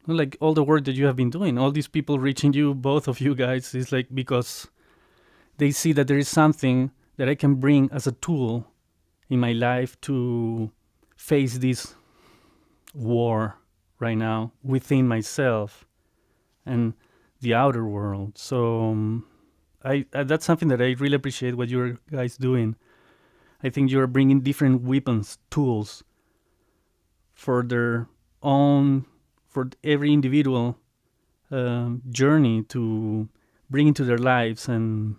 [SPEAKER 1] like all the work that you have been doing all these people reaching you both of you guys is like because they see that there is something that i can bring as a tool in my life to face this war right now within myself and the outer world. So um, I, that's something that i really appreciate what you're guys doing i think you're bringing different weapons tools for their own for every individual um, journey to bring into their lives and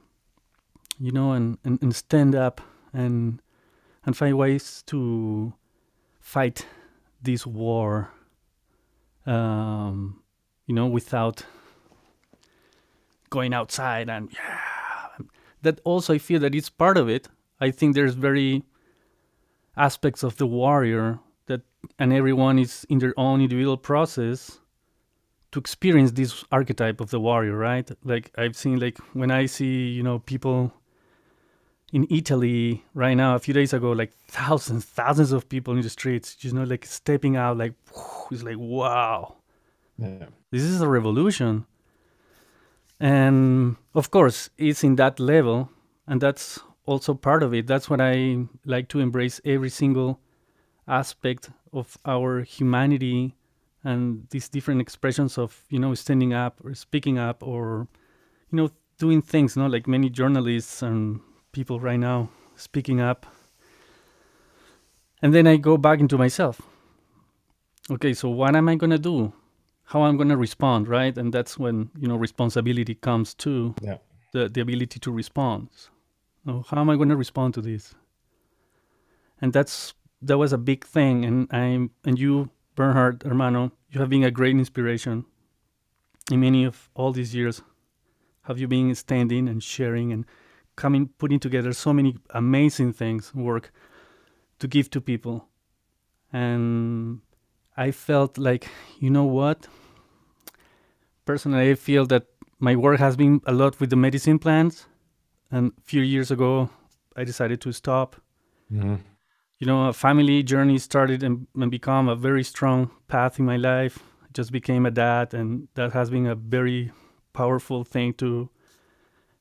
[SPEAKER 1] you know and, and, and stand up and and find ways to fight this war um, you know without going outside and yeah that also i feel that it's part of it i think there's very aspects of the warrior that and everyone is in their own individual process to experience this archetype of the warrior right? Like i've seen like when i see you know people in italy right now a few days ago like thousands thousands of people in the streets you know like stepping out like it's like wow.
[SPEAKER 2] Yeah.
[SPEAKER 1] this is a revolution. And of course it's in that level and that's also part of it. That's what i like to embrace every single aspect of our humanity and these different expressions of you know standing up or speaking up or you know doing things you know like many journalists and people right now speaking up. And then i go back into myself. Okay so what am i going to do? How i'm going to respond right? And that's when you know responsibility comes to
[SPEAKER 2] Yeah.
[SPEAKER 1] the, the ability to respond so how am i going to respond to this? And that's that was a big thing and i'm and you bernhard hermano you have been a great inspiration in many of all these years. Have you been standing and sharing and coming putting together so many amazing things work to give to people? And i felt like you know what? Personally i feel that my work has been a lot with the medicine plants and a few years ago i decided to stop
[SPEAKER 2] hmm
[SPEAKER 1] you know, a family journey started and, and become a very strong path in my life. I just became a dad, and that has been a very powerful thing to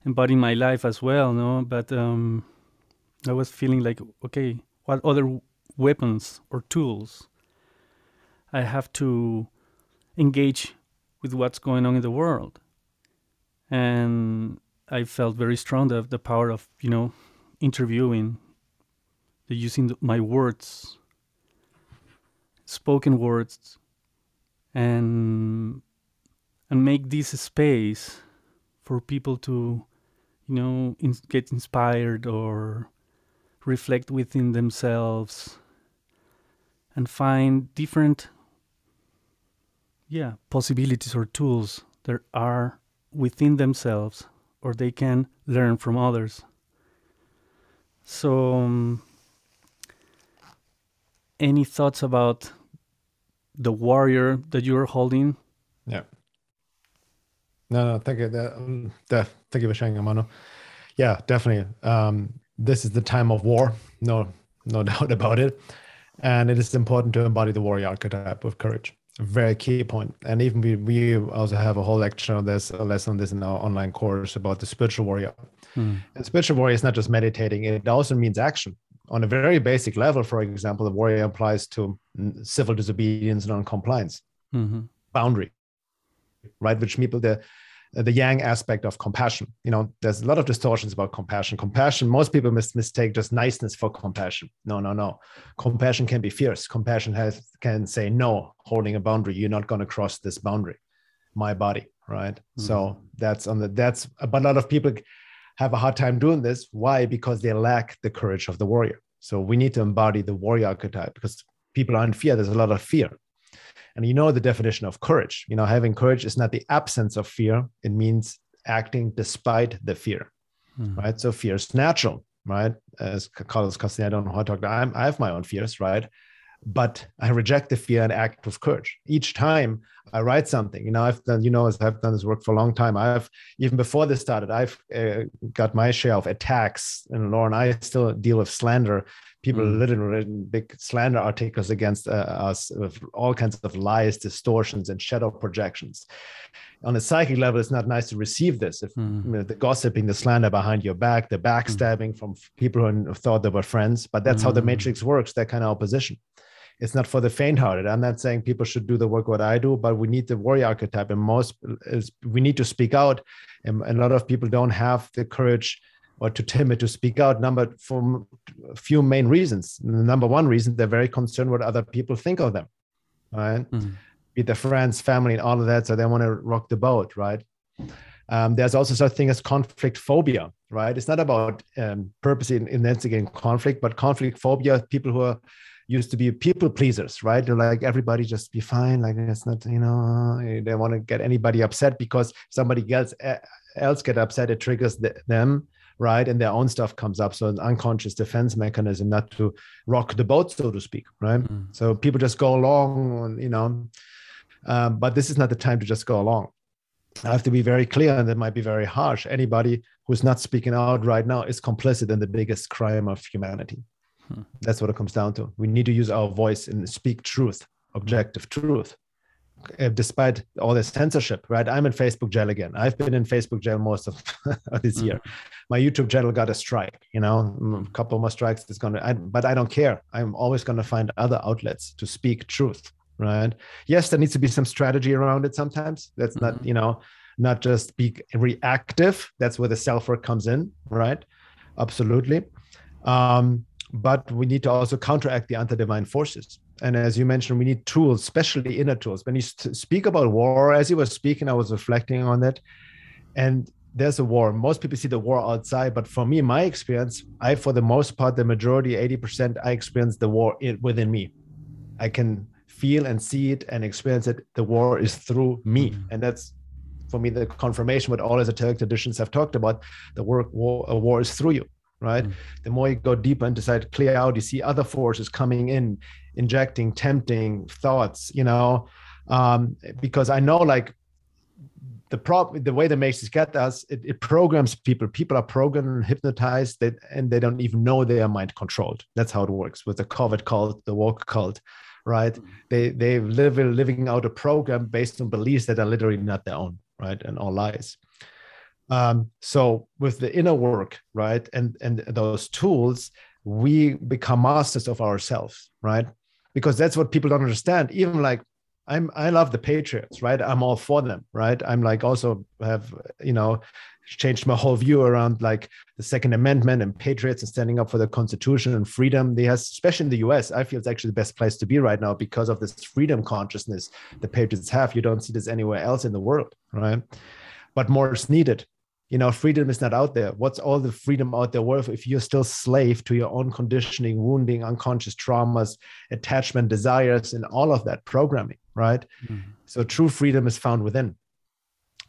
[SPEAKER 1] embody my life as well. No, but um, I was feeling like, okay, what other weapons or tools I have to engage with what's going on in the world, and I felt very strong the the power of you know interviewing the using the, my words, spoken words, and and make this space for people to, you know, in, get inspired or reflect within themselves and find different, yeah, possibilities or tools that are within themselves or they can learn from others. So. Um, any thoughts about the warrior that you're holding?
[SPEAKER 2] Yeah. No, no, thank you. That, um, that, thank you for sharing, Amano. Yeah, definitely. Um, this is the time of war. No, no doubt about it. And it is important to embody the warrior archetype of courage. Very key. And even we, we also have a whole lecture on this, a lesson on this in our online course about the spiritual warrior.
[SPEAKER 1] Hmm.
[SPEAKER 2] And spiritual warrior is not just meditating, it also means action. on a very basic level, for example, the warrior applies to civil disobedience, non-compliance, mm-hmm. boundary, right? Which people the the yang aspect of compassion. You know, there's a lot of distortions about compassion. Compassion, most people mis- mistake just niceness for compassion. No, no, no. Compassion can be fierce. Compassion has can say no, holding a boundary. You're not going to cross this boundary. My body, right? Mm-hmm. So that's on the that's. But a lot of people have a hard time doing this. Why? Because they lack the courage of the warrior. So we need to embody the warrior archetype because people are in fear. There's a lot of fear. And you know the definition of courage. You know, having courage is not the absence of fear, it means acting despite the fear. Mm. Right. So fear is natural, right? As Carlos Castaneda, I don't know how to talk. I'm, I have my own fears, right? but I reject the fear and act with courage. Each time I write something, you know, I've done, you know, as I've done this work for a long time. I've even before this started, I've uh, got my share of attacks and Lauren. I still deal with slander. People mm. literally written big slander articles against uh, us with all kinds of lies, distortions, and shadow projections. On a psychic level, it's not nice to receive this. If mm. you know, the gossiping, the slander behind your back, the backstabbing mm. from people who thought they were friends, but that's how the hmm. matrix works. That kind of opposition it's not for the faint-hearted. I'm not saying people should do the work what I do, but we need the warrior archetype, and most is we need to speak out. And a lot of people don't have the courage or too timid to speak out. Number for a few main reasons. The number one reason they're very concerned what other people think of them, right? Mm-hmm. Be their friends, family, and all of that. So they want to rock the boat, right? Um, there's also such thing as conflict phobia, right? It's not about um, purposely instigating conflict, but conflict phobia. People who are used to be people pleasers, right? They're like everybody just be fine, like it's not, you know, they want to get anybody upset because somebody else else get upset, it triggers the, them, right? And their own stuff comes up. So an unconscious defense mechanism not to rock the boat, so to speak, right? Mm. So people just go along, you know. Um, but this is not the time to just go along. I have to be very clear, and that might be very harsh. Anybody who's not speaking out right now is complicit in the biggest crime of humanity. Hmm. That's what it comes down to. We need to use our voice and speak truth, objective truth, uh, despite all this censorship, right? I'm in Facebook jail again. I've been in Facebook jail most of this year. Hmm. My YouTube channel got a strike, you know, mm, a couple more strikes is going to, but I don't care. I'm always going to find other outlets to speak truth, right? Yes, there needs to be some strategy around it sometimes. That's mm-hmm. not, you know, not just be reactive. That's where the self work comes in, right? Absolutely. Um, but we need to also counteract the anti-divine forces and as you mentioned we need tools especially inner tools when you speak about war as you were speaking i was reflecting on it and there's a war most people see the war outside but for me my experience i for the most part the majority 80% i experience the war within me i can feel and see it and experience it the war is through me mm-hmm. and that's for me the confirmation what all esoteric traditions have talked about the war, war, war is through you right? Mm. The more you go deeper and decide to clear out, you see other forces coming in, injecting, tempting thoughts, you know, um, because I know like the problem, the way the matrix get us, it, it, programs people. People are programmed and hypnotized, that, and they don't even know they are mind controlled. That's how it works with the COVID cult, the woke cult, right? Mm. They they live living out a program based on beliefs that are literally not their own, right, and all lies. Um, so with the inner work, right, and and those tools, we become masters of ourselves, right? Because that's what people don't understand. Even like I'm, I love the Patriots, right? I'm all for them, right? I'm like also have you know changed my whole view around like the Second Amendment and patriots and standing up for the Constitution and freedom. They has, especially in the U.S., I feel it's actually the best place to be right now because of this freedom consciousness the patriots have. You don't see this anywhere else in the world, right? But more is needed you know freedom is not out there. What's all the freedom out there? Worth if you're still slave to your own conditioning wounding unconscious traumas attachment desires and all of that programming right? Mm-hmm. so true freedom is found within.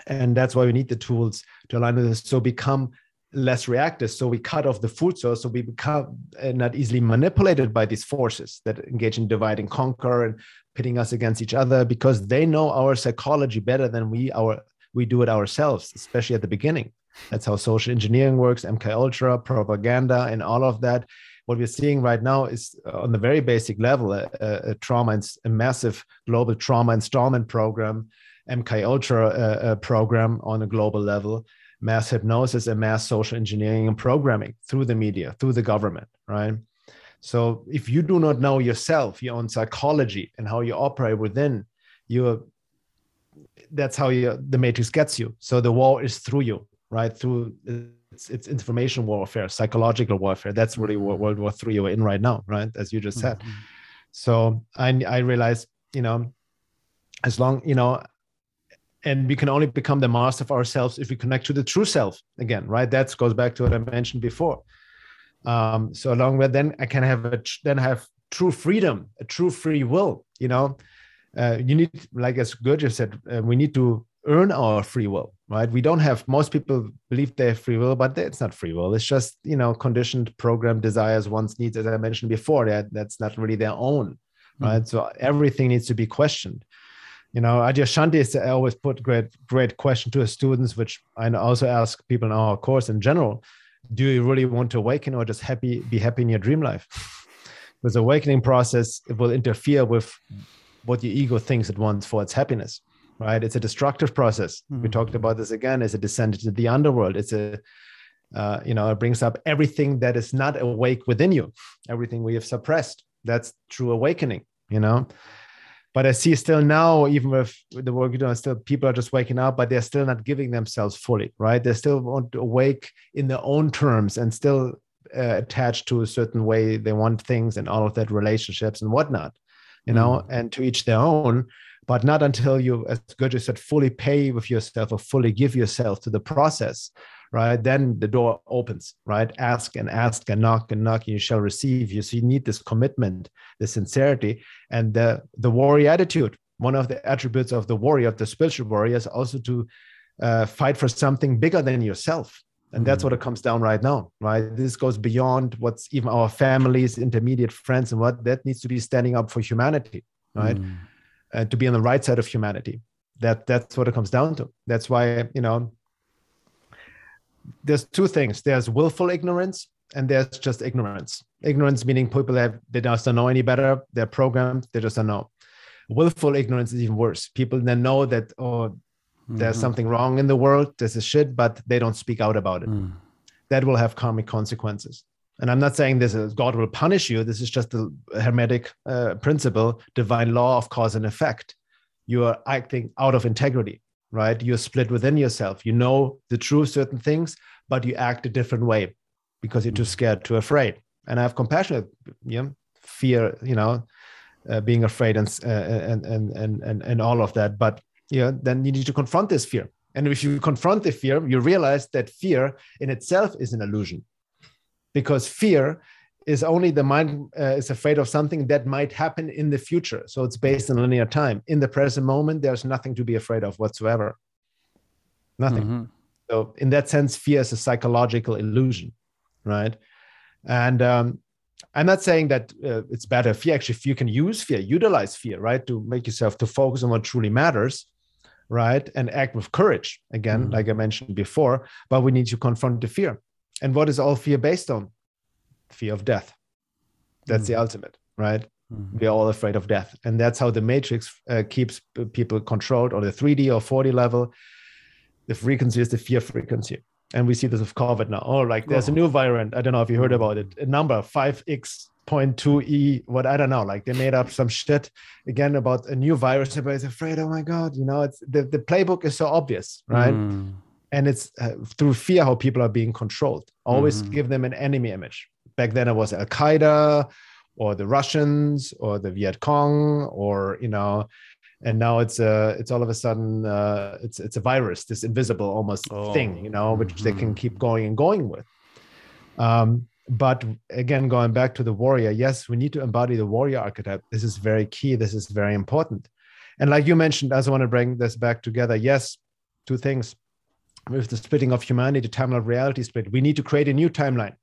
[SPEAKER 2] And that's why we need the tools to align with this. So become less reactive. So we cut off the food source. So we become uh, not easily manipulated by these forces that engage in divide and conquer and pitting us against each other because they know our psychology better than we our we do it ourselves, especially at the beginning. That's how social engineering works, MK Ultra, propaganda, and all of that. What we're seeing right now is uh, on the very basic level, a, a trauma, and, a massive global trauma installment program, MK Ultra uh, uh, program on a global level, mass hypnosis and mass social engineering and programming through the media, through the government, right? So if you do not know yourself, your own psychology and how you operate within, you that's how you the matrix gets you. So the war is through you, right? Through it's, it's information warfare, psychological warfare. That's really what World War Three you're in right now, right? As you just said. Mm-hmm. So I I realized, you know, as long you know, and we can only become the master of ourselves if we connect to the true self again, right? That goes back to what I mentioned before. Um, so along with then I can have a then have true freedom, a true free will. You know, uh, you need like as Gurdjieff said, uh, we need to earn our free will right? We don't have most people believe they have free will but it's not free will. It's just you know conditioned programmed desires wants needs as i mentioned before that that's not really their own mm-hmm. right? So everything needs to be questioned. You know adyashanti i always put great great question to his students which i also ask people in our course in general do you really want to awaken or just happy be happy in your dream life? Because awakening process it will interfere with what your ego thinks it wants for its happiness right? It's a destructive process. Mm-hmm. We talked about this again. It's a descent into the underworld. It's a, uh, you know, it brings up everything that is not awake within you, everything we have suppressed. That's true awakening, you know. But I see still now, even with the work you do, still people are just waking up, but they're still not giving themselves fully, right? They still want to awake in their own terms and still uh, attached to a certain way they want things and all of that relationships and whatnot, you know, mm. and to each their own but not until you, as Gurdjieff said, fully pay with yourself or fully give yourself to the process, right? Then the door opens, right? Ask and ask and knock and knock, and you shall receive. You so you need this commitment, the sincerity, and the the warrior attitude. One of the attributes of the warrior, of the spiritual warrior, is also to uh, fight for something bigger than yourself. And that's what it comes down right now, right? This goes beyond what's even our families, intermediate friends, and what that needs to be standing up for humanity, right? Mm uh, to be on the right side of humanity. That that's what it comes down to. That's why you know there's two things. There's willful ignorance and there's just ignorance. Ignorance meaning people have they just don't know any better. They're programmed. They just don't know. Willful ignorance is even worse. People then know that oh there's mm-hmm. something wrong in the world. This is shit, but they don't speak out about it. Mm. That will have karmic consequences. And I'm not saying this is God will punish you. This is just the hermetic uh, principle, divine law of cause and effect. You are acting out of integrity, right? You're split within yourself. You know the truth, certain things, but you act a different way because you're too mm. scared, too afraid. And I have compassion, you know, fear, you know, uh, being afraid and, uh, and, and, and, and, and all of that. But, know, then you need to confront this fear. And if you confront the fear, you realize that fear in itself is an illusion because fear is only the mind uh, is afraid of something that might happen in the future. So it's based on linear time. In the present moment, there's nothing to be afraid of whatsoever. Nothing. Mm-hmm. So in that sense, fear is a psychological illusion, right? And um, I'm not saying that uh, it's better fear. Actually, if you can use fear, utilize fear, right, to make yourself to focus on what truly matters, right, and act with courage. Again, mm-hmm. like I mentioned before, but we need to confront the fear and what is all fear based on? Fear of death. That's mm-hmm. the ultimate, right? Mm-hmm. We are all afraid of death. And that's how the matrix uh, keeps people controlled on the 3D or 4D level. The frequency is the fear frequency. And we see this with COVID now. Oh, like there's oh. a new variant. I don't know if you heard about it. A number 5x.2e, what I don't know. Like they made up some shit again about a new virus. Everybody's afraid. Oh my God. You know, it's the, the playbook is so obvious, right? Mm and it's uh, through fear how people are being controlled always mm-hmm. give them an enemy image back then it was al qaeda or the russians or the viet cong or you know and now it's a uh, it's all of a sudden uh, it's it's a virus this invisible almost oh. thing you know which mm-hmm. they can mm-hmm. keep going and going with um, but again going back to the warrior yes we need to embody the warrior archetype this is very key this is very important and like you mentioned i also want to bring this back together yes two things with the splitting of humanity, the timeline of reality split. We need to create a new timeline.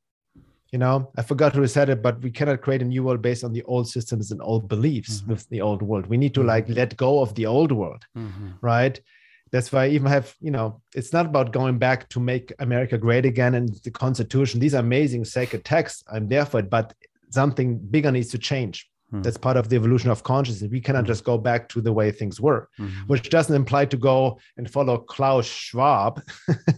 [SPEAKER 2] You know, I forgot who said it, but we cannot create a new world based on the old systems and old beliefs mm-hmm. with the old world. We need to like let go of the old world, mm-hmm. right? That's why I even have, you know, it's not about going back to make America great again and the Constitution. These are amazing sacred texts. I'm there for it, but something bigger needs to change. Hmm. That's part of the evolution of consciousness. We cannot hmm. just go back to the way things were, mm-hmm. which doesn't imply to go and follow Klaus Schwab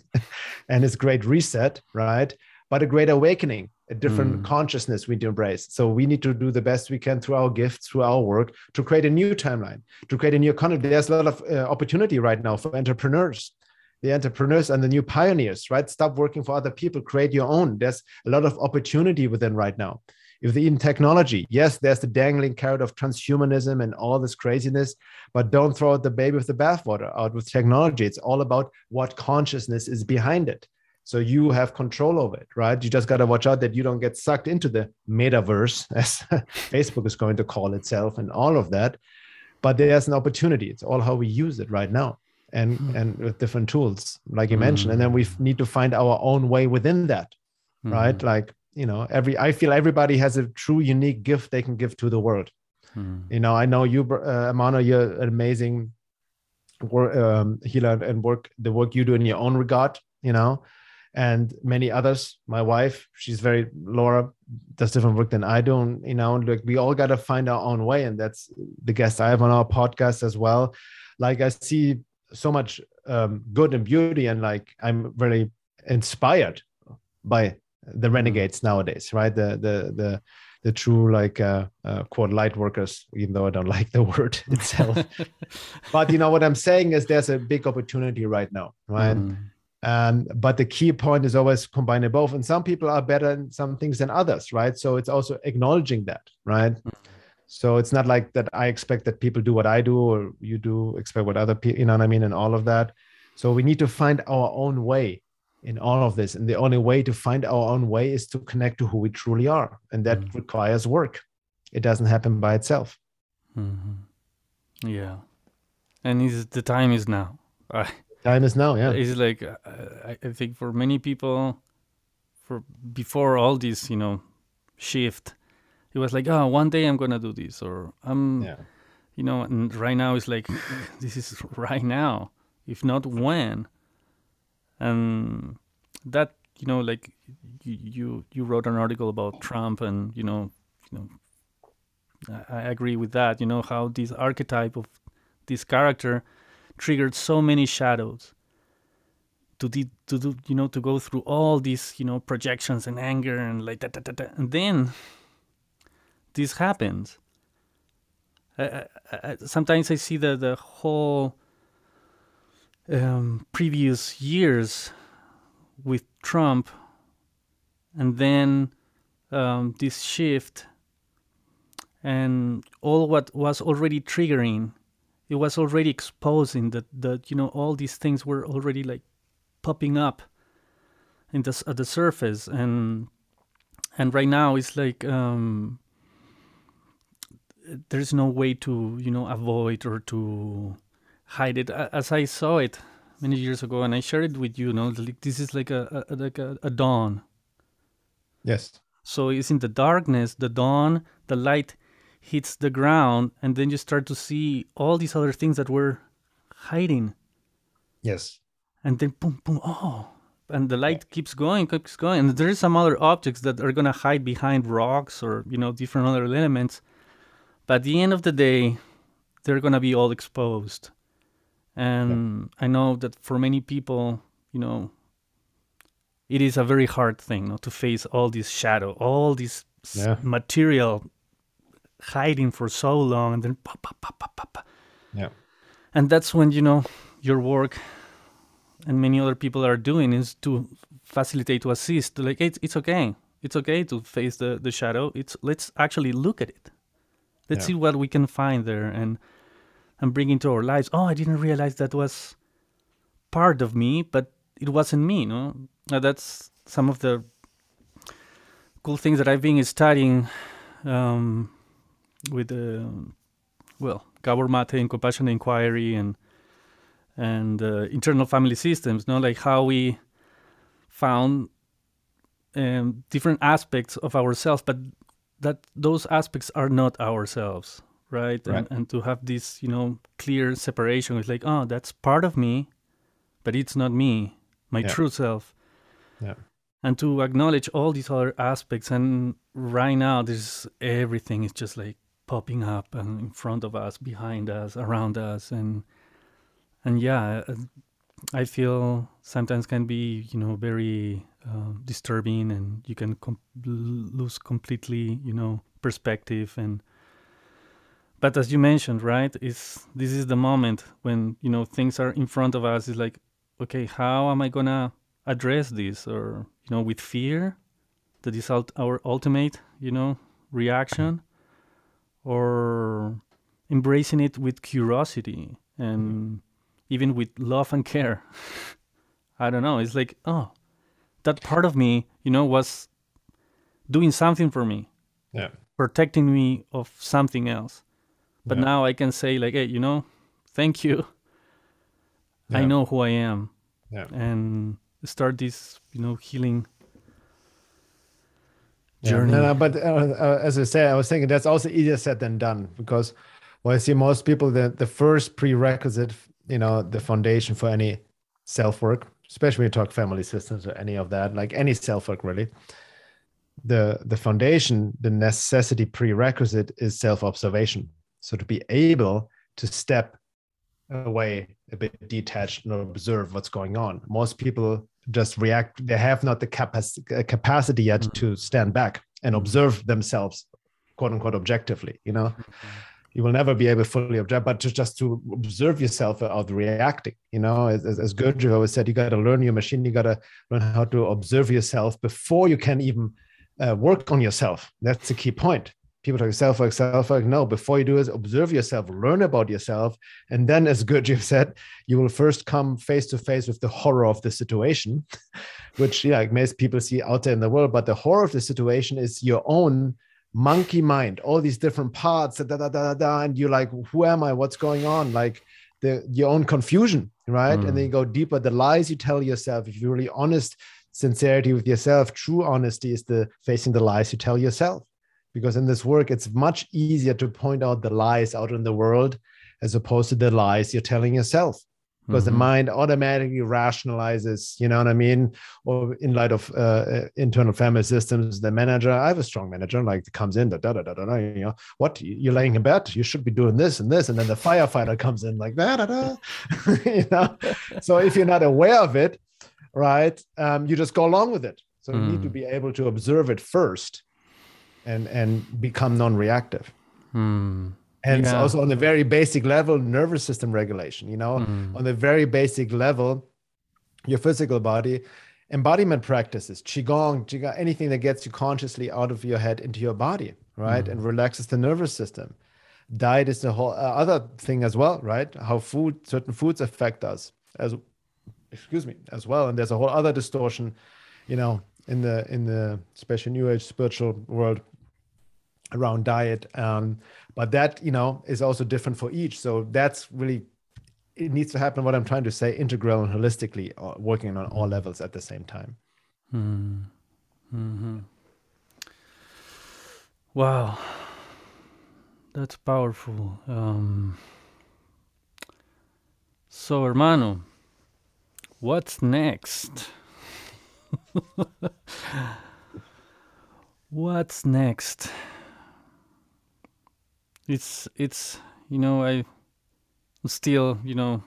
[SPEAKER 2] and his great reset, right? But a great awakening a different
[SPEAKER 1] Mm.
[SPEAKER 2] consciousness we need to embrace. So we need to do the best we can through our gifts through our work to create a new timeline to create a new economy. There's a lot of uh, opportunity right now for entrepreneurs the entrepreneurs and the new pioneers right? Stop working for other people create your own. There's a lot of opportunity within right now. If the in technology yes there's the dangling carrot of transhumanism and all this craziness but don't throw out the baby with the bathwater. Out with technology. It's all about what consciousness is behind it so you have control over it right? You just got to watch out that you don't get sucked into the metaverse as facebook is going to call itself and all of that. But there's an opportunity. It's all how we use it right now and
[SPEAKER 1] Hmm.
[SPEAKER 2] and with different tools like you mentioned. And then we need to find our own way within that right?
[SPEAKER 1] Mhm.
[SPEAKER 2] like you know every i feel everybody has a true unique gift they can give to the world.
[SPEAKER 1] Mhm.
[SPEAKER 2] you know i know you uh, amano you're an amazing work um, healer and work the work you do in your own regard you know and many others. My wife she's very laura does different work than i do and, you know like we all got to find our own way and that's the guest i have on our podcast as well. Like i see so much um, good and beauty and like i'm really inspired by the renegades nowadays right? The the the the true like uh, uh quote light workers even though i don't like the word itself. But you know what i'm saying is there's a big opportunity right now right?
[SPEAKER 1] Mhm.
[SPEAKER 2] Um, but the key point is always combining both and some people are better in some things than others right? So it's also acknowledging that right? So it's not like that i expect that people do what i do or you do expect what other people you know what i mean and all of that. So we need to find our own way in all of this and the only way to find our own way is to connect to who we truly are and that
[SPEAKER 1] Mm.
[SPEAKER 2] requires work. It doesn't happen by itself.
[SPEAKER 1] Mhm. Yeah, and is the time is now. I,
[SPEAKER 2] time is now yeah
[SPEAKER 1] It's like uh, I, think for many people, for before all this, you know, shift, it was like, oh, one day I'm gonna do this, or I'm,
[SPEAKER 2] yeah
[SPEAKER 1] you know, and right now it's like, this is right now, if not when, and that you know, like you you, you wrote an article about Trump, and you know, you know, I, I agree with that. You know how this archetype of this character triggered so many shadows to the, to do you know to go through all these you know projections and anger and like that, that, that, and then this happens. I, I, I, sometimes I see the the whole um, previous years with Trump, and then um, this shift, and all what was already triggering, it was already exposing that that you know all these things were already like popping up in the at the surface, and and right now it's like um, there's no way to you know avoid or to hide it. As i saw it many years ago and i shared it with you, you know like this is like a, a like a, a dawn.
[SPEAKER 2] Yes.
[SPEAKER 1] So it's in the darkness the dawn the light hits the ground and then you start to see all these other things that were hiding.
[SPEAKER 2] Yes.
[SPEAKER 1] And then boom boom oh. And the light keeps going keeps going. And there is some other objects that are going to hide behind rocks or you know different other elements. But at the end of the day they're going to be all exposed. And i know that for many people you know it is a very hard thing no, to face all this shadow all this
[SPEAKER 2] Yeah.
[SPEAKER 1] material hiding for so long and then pop, pop, pop, pop, pop,
[SPEAKER 2] yeah.
[SPEAKER 1] And that's when you know your work and many other people are doing is to facilitate to assist to like it's, it's okay. It's okay to face the the shadow. It's let's actually look at it. Let's
[SPEAKER 2] Yeah.
[SPEAKER 1] see what we can find there and and bring into our lives. Oh i didn't realize that was part of me but it wasn't me no? Uh, that's some of the cool things that i've been studying um, with the well Gabor Mate and compassion inquiry and and uh, internal family systems, you no, like how we found um, different aspects of ourselves, but that those aspects are not ourselves, right?
[SPEAKER 2] Right.
[SPEAKER 1] And, and to have this, you know, clear separation, it's like, oh, that's part of me, but it's not me, my
[SPEAKER 2] Yeah.
[SPEAKER 1] true self
[SPEAKER 2] yeah
[SPEAKER 1] and to acknowledge all these other aspects and right now there's everything is just like popping up and in front of us behind us around us and and yeah i feel sometimes can be you know very uh, disturbing, and you can com- lose completely, you know, perspective and. But as you mentioned, right, is this is the moment when you know things are in front of us. It's like, okay, how am I gonna address this, or you know, with fear, that is our ultimate, you know, reaction, or embracing it with curiosity and mm-hmm. even with love and care. I don't know. It's like, oh, that part of me, you know, was doing something for me,
[SPEAKER 2] Yeah.
[SPEAKER 1] protecting me of something else. But
[SPEAKER 2] Yeah.
[SPEAKER 1] now I can say, like, hey, you know, thank you. I know who I am,
[SPEAKER 2] Yeah.
[SPEAKER 1] and start this, you know, healing
[SPEAKER 2] Yeah, no, no, but uh, uh, as I said, I was thinking that's also easier said than done because well, I see most people the the first prerequisite, you know, the foundation for any self work, especially when you talk family systems or any of that, like any self work really. The the foundation, the necessity prerequisite is self observation. So to be able to step away a bit detached and observe what's going on. Most people just react. They have not the capac- capacity yet
[SPEAKER 1] Mhm.
[SPEAKER 2] to stand back and
[SPEAKER 1] Mhm.
[SPEAKER 2] observe themselves, quote unquote, objectively. You know, you will never be able to fully object, but to just to observe yourself without reacting. You know, as, as, as Gurdjieff always said, you got to learn your machine. You got to learn how to observe yourself before you can even uh, work on yourself. That's the key point. People talk self work, self work. No, before you do is observe yourself, learn about yourself, and then, as Gurdjieff said, you will first come face to face with the horror of the situation, which yeah, most people see out there in the world. But the horror of the situation is your own monkey mind, all these different parts, da, da, da, da, da, and you're like, who am I? What's going on? Like the your own confusion, right?
[SPEAKER 1] Mm.
[SPEAKER 2] And then you go deeper. The lies you tell yourself, if you're really honest, sincerity with yourself, true honesty is the facing the lies you tell yourself. Because in this work, it's much easier to point out the lies out in the world as opposed to the lies you're telling yourself because the
[SPEAKER 1] Mhm.
[SPEAKER 2] mind automatically rationalizes you know what i mean or in light of uh, uh, internal family systems the manager i have a strong manager like comes in da, da, da, da, da, you know what you're laying in bed you should be doing this and this and then the firefighter comes in like da, da, da. you know so if you're not aware of it right um, you just go along with it so you need to
[SPEAKER 1] Mm.
[SPEAKER 2] be able to observe it first and and become non-reactive
[SPEAKER 1] Hmm.
[SPEAKER 2] and
[SPEAKER 1] Yeah.
[SPEAKER 2] also on the very basic level nervous system regulation you know
[SPEAKER 1] Hmm.
[SPEAKER 2] on the very basic level, your physical body, embodiment practices, qigong, qigong, anything that gets you consciously out of your head into your body, right, and relaxes the nervous system. Diet is the whole uh, other thing as well, right? How food, certain foods affect us as, excuse me, as well. And there's a whole other distortion, you know, in the in the special new age spiritual world around diet. Um, but that you know is also different for each. So that's really it needs to happen. What I'm trying to say, integral and holistically, uh, working on all levels at the same time.
[SPEAKER 1] Hmm. Mhm. Wow, that's powerful. Um, so, hermano, what's next? what's next? It's it's you know I still you know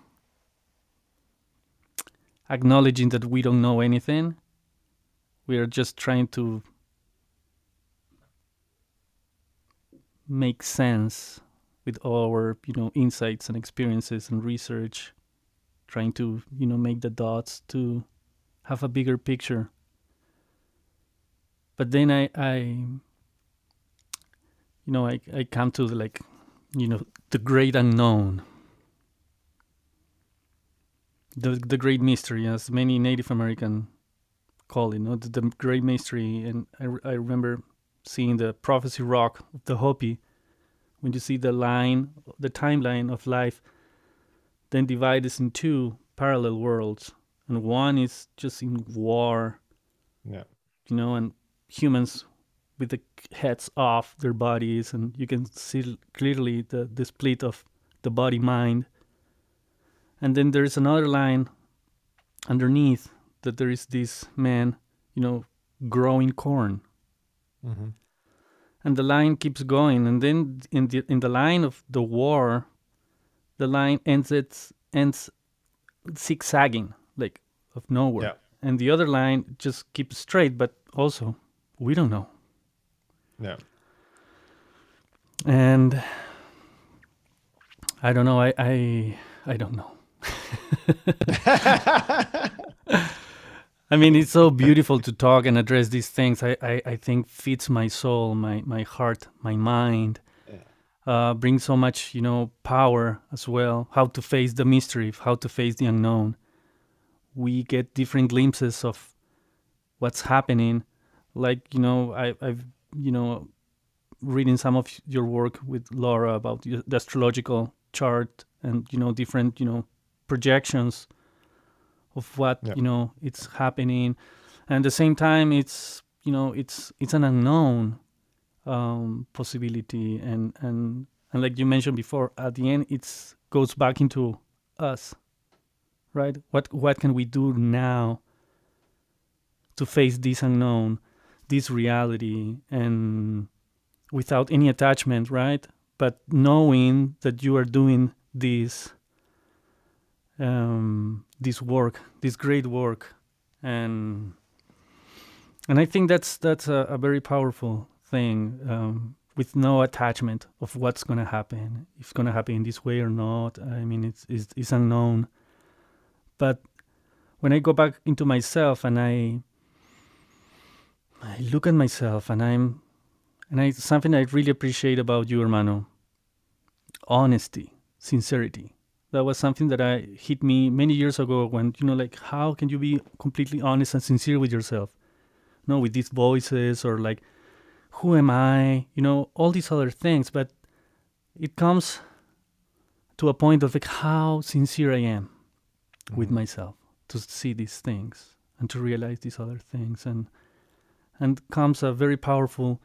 [SPEAKER 1] acknowledging that we don't know anything. We are just trying to make sense with our you know insights and experiences and research trying to you know make the dots to have a bigger picture. But then i i you know i i come to the, like you know the great unknown the the great mystery as many native american call it, no? the, the great mystery. And I, I remember seeing the prophecy rock of the Hopi when you see the line, the timeline of life, then divides in two parallel worlds, and one is just in war,
[SPEAKER 2] Yeah.
[SPEAKER 1] you know, and humans with the heads off their bodies, and you can see clearly the the split of the body mind. And then there's another line underneath that there is this man, you know, growing corn,
[SPEAKER 2] Mm-hmm.
[SPEAKER 1] and the line keeps going, and then in the in the line of the war, the line ends it ends zigzagging like of nowhere,
[SPEAKER 2] Yeah.
[SPEAKER 1] and the other line just keeps straight, but also we don't know.
[SPEAKER 2] Yeah.
[SPEAKER 1] And I don't know. I I I don't know. I mean, it's so beautiful to talk and address these things. I, I, I think fits my soul, my, my heart, my mind. Uh, brings so much, you know, power as well. How to face the mystery, how to face the unknown. We get different glimpses of what's happening. Like, you know, I, I've, you know, reading some of your work with Laura about the astrological chart and, you know, different, you know, projections of what
[SPEAKER 2] Yeah.
[SPEAKER 1] you know it's happening. And at the same time it's you know it's it's an unknown um, possibility. And and and like you mentioned before at the end it's goes back into us right? What what can we do now to face this unknown this reality and without any attachment right but knowing that you are doing this um, this work, this great work, and and I think that's that's a, a very powerful thing um, with no attachment of what's going to happen, if it's going to happen in this way or not. I mean, it's, it's it's unknown. But when I go back into myself and I I look at myself and I'm and I something I really appreciate about you, hermano, honesty, sincerity. That was something that I hit me many years ago when you know like how can you be completely honest and sincere with yourself? You know with these voices or like who am I? You know all these other things but it comes to a point of like how sincere I am with mm-hmm. myself to see these things and to realize these other things and and comes a very powerful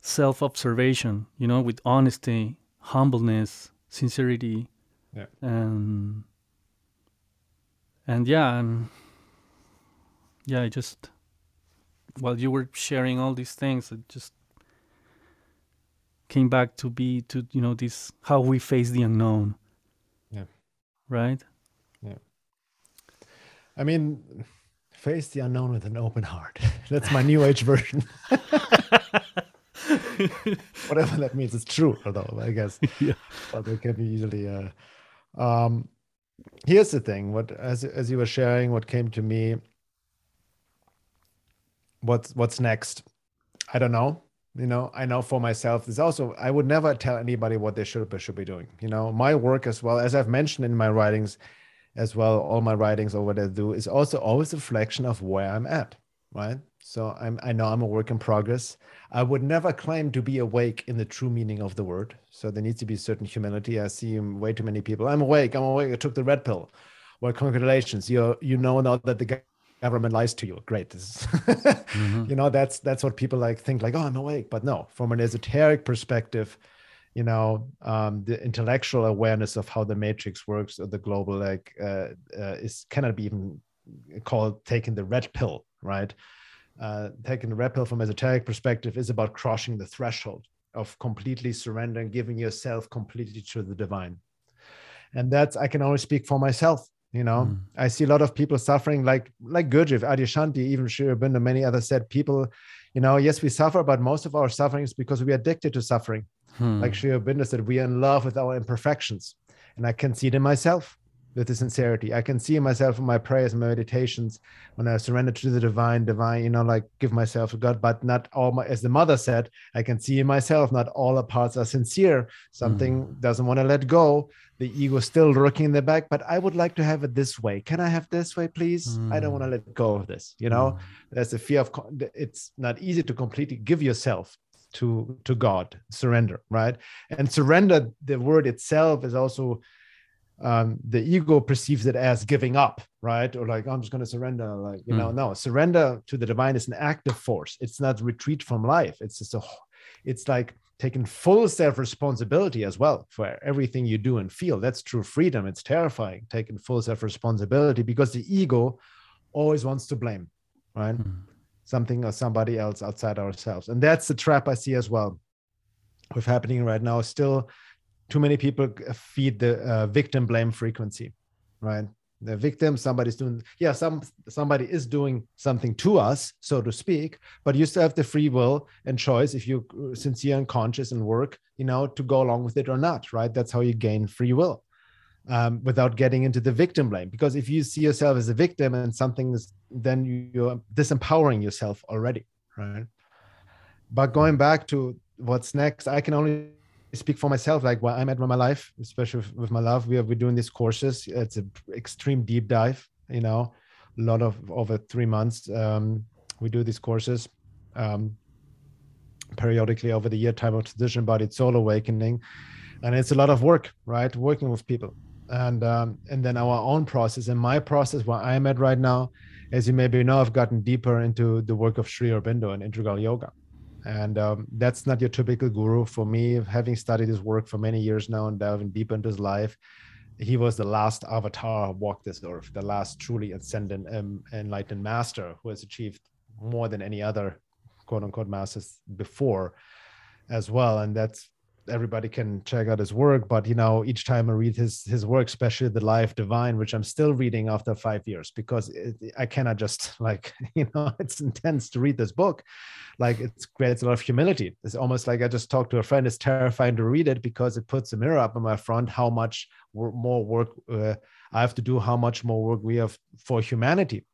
[SPEAKER 1] self observation you know with honesty humbleness sincerity
[SPEAKER 2] Yeah.
[SPEAKER 1] and and yeah and yeah i just while you were sharing all these things it just came back to be to you know this how we face the unknown
[SPEAKER 2] Yeah.
[SPEAKER 1] right Yeah.
[SPEAKER 2] I mean, face the unknown with an open heart. That's my new age version. Whatever that means, it's true, although I guess.
[SPEAKER 1] Yeah.
[SPEAKER 2] But it can be easily. Uh, um, here's the thing: what as as you were sharing, what came to me. What's what's next? I don't know. You know, I know for myself. There's also I would never tell anybody what they should or should be doing. You know, my work as well as I've mentioned in my writings, as well, all my writings or what I do is also always a reflection of where I'm at, right? So I'm I know I'm a work in progress. I would never claim to be awake in the true meaning of the word. So there needs to be certain humility. I see way too many people. I'm awake. I'm awake. I took the red pill. Well, congratulations. You you know now that the government lies to you. Great. This is
[SPEAKER 1] Mhm.
[SPEAKER 2] you know that's that's what people like think like oh i'm awake but no from an esoteric perspective you know um, the intellectual awareness of how the matrix works or the global like uh, uh, is cannot be even called taking the red pill right? Uh, taking the red pill from esoteric perspective is about crossing the threshold of completely surrendering giving yourself completely to the divine. And that's i can only speak for myself you know?
[SPEAKER 1] Mm.
[SPEAKER 2] i see a lot of people suffering like like gurdjieff adyashanti even Sri Aurobindo, many others said people you know yes we suffer but most of our suffering is because we are addicted to suffering
[SPEAKER 1] Hmm.
[SPEAKER 2] like Sri Aurobindo said, we are in love with our imperfections. And I can see it in myself with the sincerity. I can see in myself in my prayers and my meditations when I surrender to the divine, divine, you know, like give myself to God, but not all my, as the mother said, I can see in myself, not all the parts are sincere. Something hmm. doesn't want to let go. The ego is still lurking in the back, but I would like to have it this way. Can I have this way, please? I don't hmm. want to let go of this. You know, hmm. there's a fear of, it's not easy to completely give yourself to to god surrender right? And surrender the word itself is also um the ego perceives it as giving up right? Or like i'm just going to surrender like you know
[SPEAKER 1] Mm.
[SPEAKER 2] no surrender to the divine is an active force. It's not retreat from life. It's just a it's like taking full self responsibility as well for everything you do and feel. That's true freedom. It's terrifying taking full self responsibility because the ego always wants to blame right?
[SPEAKER 1] Hmm.
[SPEAKER 2] Something or somebody else outside ourselves. And that's the trap I see as well with happening right now. Still, too many people feed the uh, victim blame frequency, right? the victim somebody's doing yeah some somebody is doing something to us so to speak but you still have the free will and choice if you're uh, sincere and conscious and work you know to go along with it or not right that's how you gain free will um, without getting into the victim blame. Because if you see yourself as a victim and something is then you're disempowering yourself already right? But going back to what's next i can only speak for myself like where i'm at in my life especially with, with my love. We are we're doing these courses. It's an extreme deep dive you know a lot of over three months um, we do these courses um, periodically over the year time of transition body soul awakening. And it's a lot of work right? Working with people and um, and then our own process and my process where i'm at right now as you maybe know i've gotten deeper into the work of sri aurobindo and integral yoga. And um, that's not your typical guru for me. Having studied his work for many years now and diving deep into his life he was the last avatar walked this earth the last truly ascendant um, enlightened master who has achieved more than any other quote unquote masters before as well. And that's everybody can check out his work but you know each time i read his his work especially the life divine which i'm still reading after five years because it, i cannot just like you know it's intense to read this book. Like it creates a lot of humility. It's almost like i just talked to a friend. It's terrifying to read it because it puts a mirror up in my front how much more work uh, i have to do how much more work we have for humanity.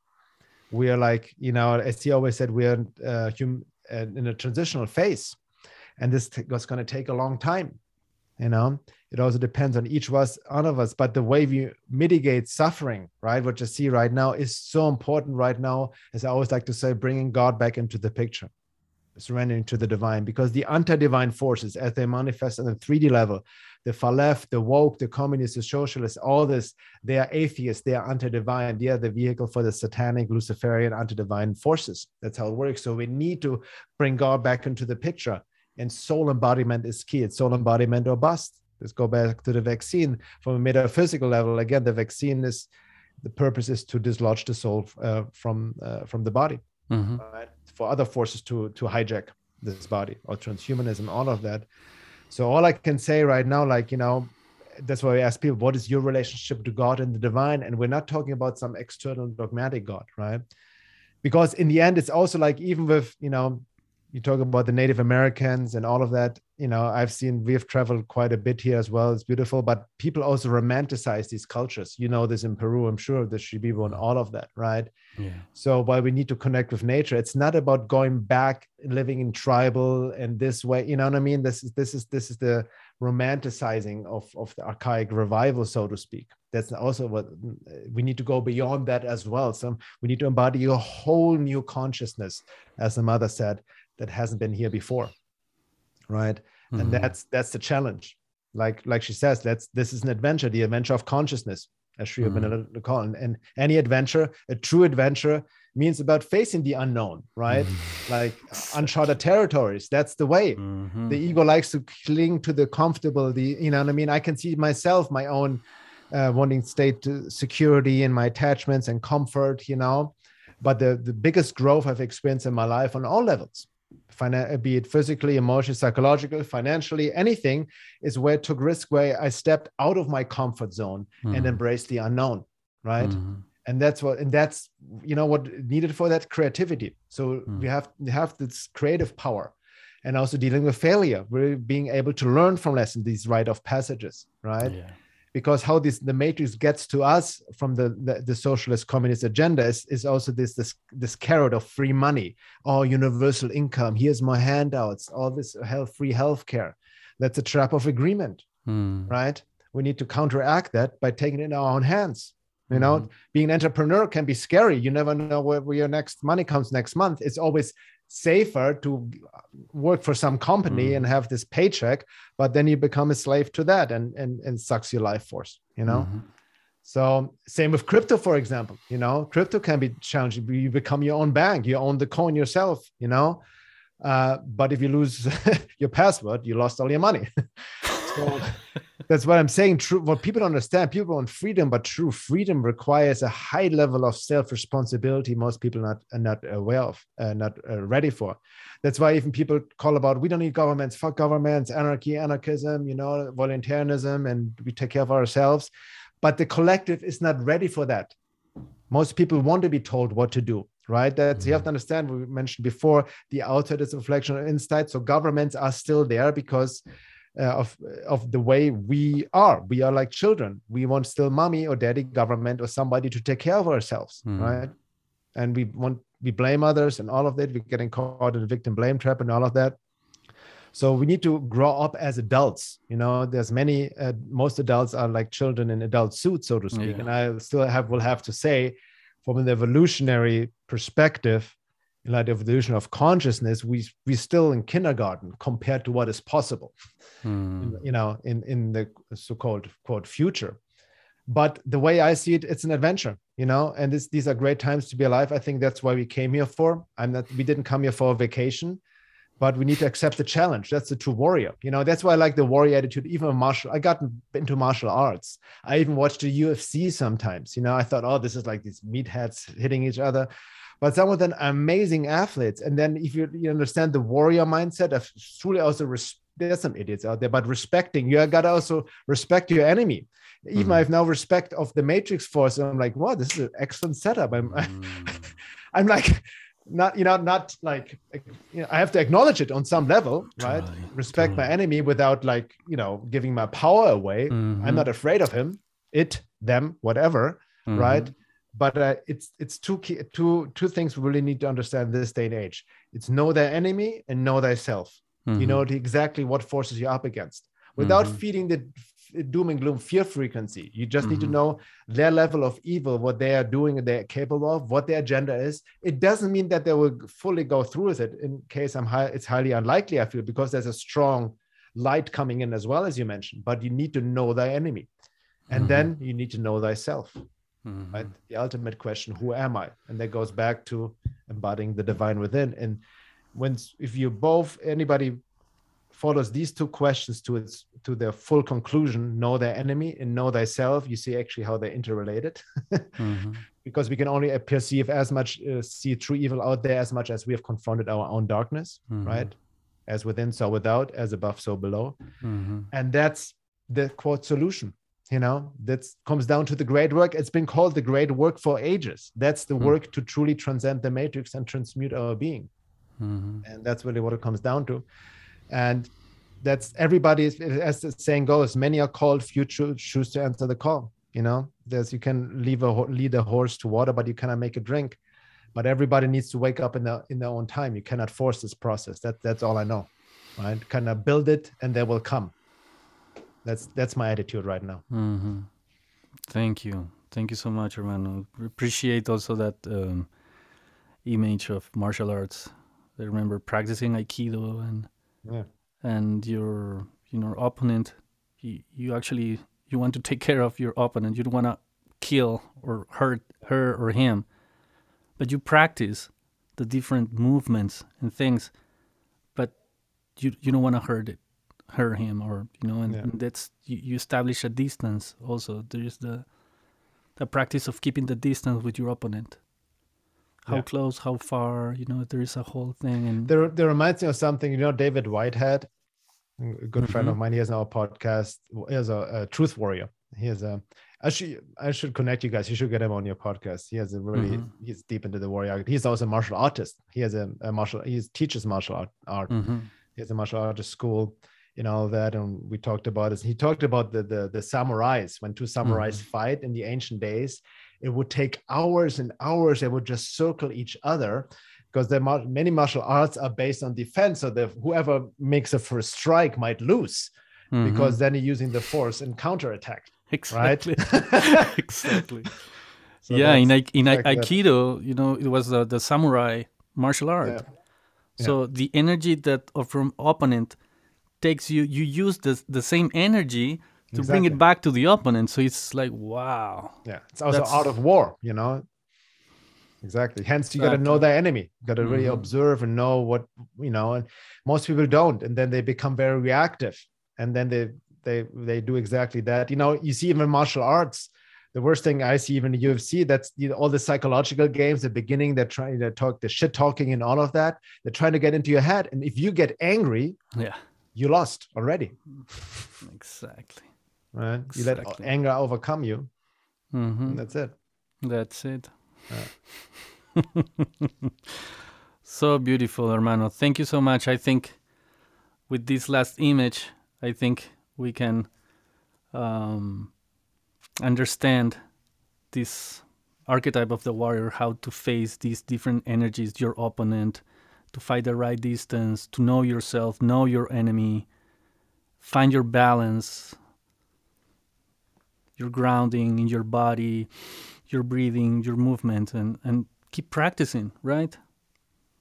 [SPEAKER 2] We are like you know as he always said we are uh, hum- uh, in a transitional phase and this was going to take a long time you know? It also depends on each of us one of us but the way we mitigate suffering right what you see right now is so important right now as i always like to say bringing god back into the picture surrendering to the divine because the anti-divine forces as they manifest on the 3d level the far left the woke the communists the socialists all this they are atheists they are anti-divine they are the vehicle for the satanic luciferian anti-divine forces. That's how it works. So we need to bring god back into the picture and soul embodiment is key. It's soul embodiment or bust. Let's go back to the vaccine from a metaphysical level. Again, the vaccine is the purpose is to dislodge the soul uh, from uh, from the body, mm-hmm. right? for other forces to to hijack this body or transhumanism, all of that. So all I can say right now, like you know, that's why we ask people, what is your relationship to God and the divine? And we're not talking about some external dogmatic God, right? Because in the end, it's also like even with you know you talk about the Native Americans and all of that. You know, I've seen we've traveled quite a bit here as well. It's beautiful, but people also romanticize these cultures. You know this in Peru, I'm sure, the Shipibo and all of that, right? Yeah. So while we need to connect with nature, it's not about going back living in tribal and this way. You know what I mean? This is this is this is the romanticizing of of the archaic revival, so to speak. That's also what we need to go beyond that as well. So we need to embody a whole new consciousness, as the mother said that hasn't been here before right mm-hmm. and that's that's the challenge like like she says that's this is an adventure the adventure of consciousness as Sri mm-hmm. call and, and any adventure a true adventure means about facing the unknown right mm-hmm. like uncharted territories that's the way mm-hmm. the ego likes to cling to the comfortable the you know what i mean i can see myself my own uh, wanting state security and my attachments and comfort you know but the the biggest growth i've experienced in my life on all levels be it physically, emotionally, psychologically, financially, anything, is where I took risk, where I stepped out of my comfort zone mm-hmm. and embraced the unknown, right? Mm-hmm. And that's what, and that's you know what needed for that creativity. So mm-hmm. we have we have this creative power, and also dealing with failure. We're being able to learn from lessons, these rite of passages, right? Yeah because how this the matrix gets to us from the, the, the, socialist communist agenda is, is also this this this carrot of free money or universal income. Here's my handouts all this health free health care that's a trap of agreement hmm. right? We need to counteract that by taking it in our own hands you know? Mm-hmm. being an entrepreneur can be scary. You never know where, where your next money comes next month. It's always safer to work for some company mm. and have this paycheck but then you become a slave to that and and, and sucks your life force you know? Mm-hmm. so same with crypto for example you know? Crypto can be challenging. You become your own bank. You own the coin yourself you know? Uh, but if you lose your password you lost all your money so that's what I'm saying. True, what people understand, people want freedom, but true freedom requires a high level of self-responsibility. Most people are not are not aware of, uh, not uh, ready for. That's why even people call about we don't need governments, fuck governments, anarchy, anarchism, you know, voluntarism, and we take care of ourselves. but the collective is not ready for that most people want to be told what to do right that's you have to understand we mentioned before the outside is a reflection of inside so governments are still there because uh, of of the way we are. We are like children. We want still mommy or daddy government or somebody to take care of ourselves
[SPEAKER 1] Mhm.
[SPEAKER 2] right? And we want we blame others and all of that. We're getting caught in the victim blame trap and all of that. So we need to grow up as adults you know? There's many uh, most adults are like children in adult suits so to speak.
[SPEAKER 1] Yeah.
[SPEAKER 2] and i still have will have to say from an evolutionary perspective in like the evolution of consciousness we we still in kindergarten compared to what is possible
[SPEAKER 1] Mm.
[SPEAKER 2] you know in in the so-called quote future. But the way i see it it's an adventure you know and this, these are great times to be alive. I think that's why we came here for. I'm not we didn't come here for a vacation but we need to accept the challenge. That's the true warrior you know. That's why i like the warrior attitude even martial i got into martial arts. I even watched the ufc sometimes you know. I thought oh this is like these meatheads hitting each other but some of them are amazing athletes and then if you, you understand the warrior mindset of truly also res- there's some idiots out there but respecting you got to also respect your enemy even
[SPEAKER 1] Mhm.
[SPEAKER 2] i have now respect of the matrix force and i'm like wow this is an excellent setup i'm
[SPEAKER 1] Mm.
[SPEAKER 2] i'm like not you know not like you know i have to acknowledge it on some level right
[SPEAKER 1] Totally,
[SPEAKER 2] respect my enemy without like you know giving my power away
[SPEAKER 1] Mhm.
[SPEAKER 2] i'm not afraid of him it them whatever
[SPEAKER 1] Mhm.
[SPEAKER 2] right but uh, it's it's two key two two things we really need to understand this day and age it's know thy enemy and know thyself you
[SPEAKER 1] Mhm.
[SPEAKER 2] know exactly what forces you're up against without
[SPEAKER 1] Mhm.
[SPEAKER 2] feeding the doom and gloom fear frequency you just need to
[SPEAKER 1] Mhm.
[SPEAKER 2] know their level of evil what they are doing and they're capable of what their agenda is it doesn't mean that they will fully go through with it in case i'm high it's highly unlikely i feel because there's a strong light coming in as well as you mentioned but you need to know thy enemy and
[SPEAKER 1] Mhm.
[SPEAKER 2] then you need to know thyself
[SPEAKER 1] Mhm.
[SPEAKER 2] right the ultimate question who am i and that goes back to embodying the divine within and when if you both anybody follows these two questions to its to their full conclusion know their enemy and know thyself you see actually how they're interrelated
[SPEAKER 1] Mhm.
[SPEAKER 2] because we can only perceive as much uh, see true evil out there as much as we have confronted our own darkness
[SPEAKER 1] Mhm.
[SPEAKER 2] right as within so without as above so below
[SPEAKER 1] Mhm.
[SPEAKER 2] and that's the quote solution you know that comes down to the great work. It's been called the great work for ages. That's the
[SPEAKER 1] Hmm.
[SPEAKER 2] work to truly transcend the matrix and transmute our being.
[SPEAKER 1] Mhm.
[SPEAKER 2] and that's really what it comes down to. And that's everybody as the saying goes many are called few choose to answer the call you know? There's you can leave a lead a horse to water but you cannot make a drink. But everybody needs to wake up in their in their own time. You cannot force this process. That that's all i know right? Kind of build it and they will come that's that's my attitude right now
[SPEAKER 1] hmm Thank you. Thank you so much, hermano. Appreciate also that um, image of martial arts. I remember practicing Aikido and
[SPEAKER 2] yeah
[SPEAKER 1] and your you know opponent. You, you actually you want to take care of your opponent. You don't want to kill or hurt her or him, but you practice the different movements and things, but you you don't want to hurt it, hurt him or you know, and,
[SPEAKER 2] Yeah.
[SPEAKER 1] and that's you, you establish a distance. Also, there is the the practice of keeping the distance with your opponent. How
[SPEAKER 2] Yeah.
[SPEAKER 1] close, how far, you know, there is a whole thing. And
[SPEAKER 2] there, there reminds me of something you know david whitehead a good friend
[SPEAKER 1] Mhm.
[SPEAKER 2] of mine he has now a podcast he has a, a truth warrior he has a I should I should connect you guys. You should get him on your podcast. He has a really
[SPEAKER 1] Mhm.
[SPEAKER 2] he's deep into the warrior. He's also a martial artist. He has a, a martial he teaches martial art, art.
[SPEAKER 1] Mhm.
[SPEAKER 2] He has a martial artist school, you know that. And we talked about this. He talked about the the, the samurais when two samurais
[SPEAKER 1] Mm-hmm.
[SPEAKER 2] fight in the ancient days. It would take hours and hours. They would just circle each other because there mar- many martial arts are based on defense. So that whoever makes a first strike might lose because
[SPEAKER 1] Mhm.
[SPEAKER 2] then you're using the force and counterattack right?
[SPEAKER 1] exactly, exactly.
[SPEAKER 2] So
[SPEAKER 1] yeah, in in Ai-
[SPEAKER 2] like that.
[SPEAKER 1] Aikido, you know, it was the, the samurai martial art.
[SPEAKER 2] Yeah.
[SPEAKER 1] So the energy that from opponent takes you, you use the the same energy to bring it back to the opponent. So it's like wow.
[SPEAKER 2] yeah, it's also
[SPEAKER 1] That's-
[SPEAKER 2] out of war, you know. Exactly. Hence, you got to know the enemy. You got to really
[SPEAKER 1] Mhm.
[SPEAKER 2] observe and know what you know. And most people don't, and then they become very reactive, and then they they they do exactly that. You know, you see even martial arts. The worst thing I see even in UFC, that's you know, all the psychological games. The beginning, they're trying to talk the shit talking and all of that. They're trying to get into your head, and if you get angry,
[SPEAKER 1] Yeah,
[SPEAKER 2] you lost already.
[SPEAKER 1] exactly.
[SPEAKER 2] right? You let anger overcome you,
[SPEAKER 1] hmm
[SPEAKER 2] that's it.
[SPEAKER 1] That's it. so beautiful, hermano. Thank you so much. I think with this last image, I think we can um, understand this archetype of the warrior, how to face these different energies, your opponent, to fight the right distance, to know yourself, know your enemy, find your balance, your grounding in your body, your breathing, your movement, and, and keep practicing, right?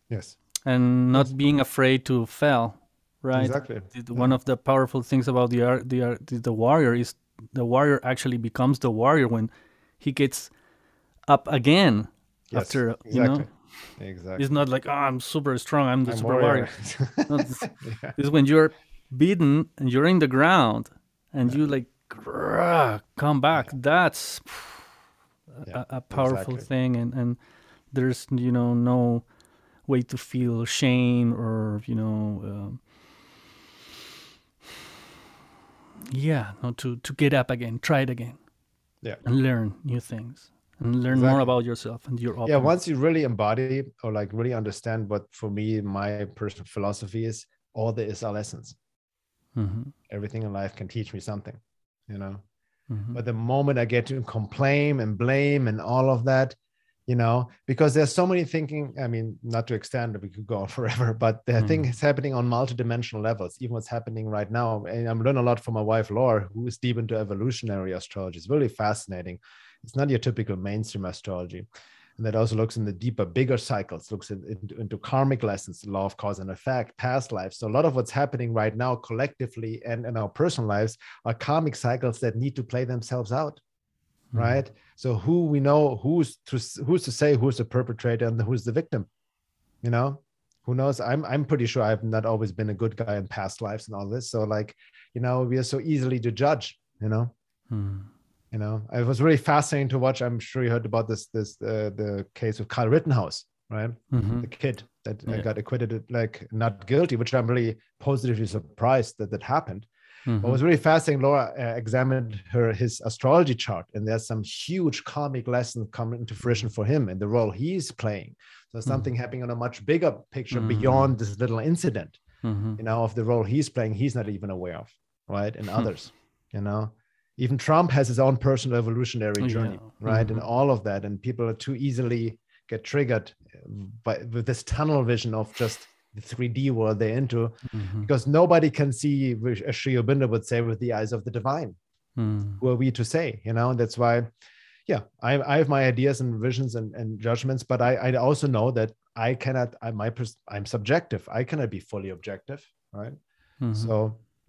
[SPEAKER 2] Yes,
[SPEAKER 1] And not
[SPEAKER 2] Yes.
[SPEAKER 1] being afraid to fail, right?
[SPEAKER 2] exactly.
[SPEAKER 1] One of the powerful things about the the the the warrior is the warrior actually becomes the warrior when he gets up again
[SPEAKER 2] Yes,
[SPEAKER 1] after you know.
[SPEAKER 2] Exactly.
[SPEAKER 1] It's not like oh, I'm super strong. I'm the
[SPEAKER 2] I'm
[SPEAKER 1] super warrior.
[SPEAKER 2] warrior.
[SPEAKER 1] No,
[SPEAKER 2] yeah.
[SPEAKER 1] when you're beaten and you're in the ground and you like grrr, come back. That's
[SPEAKER 2] Yeah,
[SPEAKER 1] a, a powerful
[SPEAKER 2] exactly.
[SPEAKER 1] thing, and and there's you know no way to feel shame or you know. Um, yeah, no, to to get up again, try it again,
[SPEAKER 2] Yeah.
[SPEAKER 1] and learn new things, and learn more about yourself and your
[SPEAKER 2] own.
[SPEAKER 1] yeah
[SPEAKER 2] once you really embody or like really understand what for me my personal philosophy is all there is are lessons.
[SPEAKER 1] Mhm,
[SPEAKER 2] everything in life can teach me something you know?
[SPEAKER 1] Mhm.
[SPEAKER 2] but the moment i get to complain and blame and all of that you know because there's so many thinking i mean not to extend we could go on forever but the
[SPEAKER 1] Mhm.
[SPEAKER 2] thing is happening on multidimensional levels even what's happening right now. And i'm learning a lot from my wife laura who is deep into evolutionary astrology. It's really fascinating it's not your typical mainstream astrology. And that also looks in the deeper bigger cycles looks in, into, into karmic lessons the law of cause and effect past lives. So a lot of what's happening right now collectively and in our personal lives are karmic cycles that need to play themselves out
[SPEAKER 1] Mhm.
[SPEAKER 2] right? So who we know who's to who's to say who's the perpetrator and who's the victim you know? Who knows? I'm i'm pretty sure i've not always been a good guy in past lives and all this. So like you know we are so easily to judge you know?
[SPEAKER 1] Mhm.
[SPEAKER 2] You know it was really fascinating to watch i'm sure you heard about this this uh, the case of Kyle rittenhouse right
[SPEAKER 1] Mhm.
[SPEAKER 2] the kid that uh,
[SPEAKER 1] Yeah.
[SPEAKER 2] got acquitted like not guilty which i'm really positively surprised that that happened
[SPEAKER 1] Mhm.
[SPEAKER 2] what was really fascinating, Laura uh, examined her his astrology chart, and there's some huge karmic lesson coming into fruition for him and the role he's playing. So something happening on a much bigger picture
[SPEAKER 1] Mhm.
[SPEAKER 2] beyond this little incident,
[SPEAKER 1] Mhm.
[SPEAKER 2] you know, of the role he's playing. He's not even aware of, right? And
[SPEAKER 1] Hmm.
[SPEAKER 2] others, you know, even Trump has his own personal evolutionary journey,
[SPEAKER 1] Yeah.
[SPEAKER 2] right? And
[SPEAKER 1] Mhm.
[SPEAKER 2] all of that, and people are too easily get triggered uh, by with this tunnel vision of just the 3D world they're into
[SPEAKER 1] Mhm.
[SPEAKER 2] because nobody can see, as Sri Aurobindo would say, with the eyes of the divine.
[SPEAKER 1] Mhm.
[SPEAKER 2] Who are we to say? You know, that's why, yeah, I, I have my ideas and visions and, and judgments, but I, I also know that I cannot, I, my, pers- I'm subjective. I cannot be fully objective, right?
[SPEAKER 1] Mhm.
[SPEAKER 2] So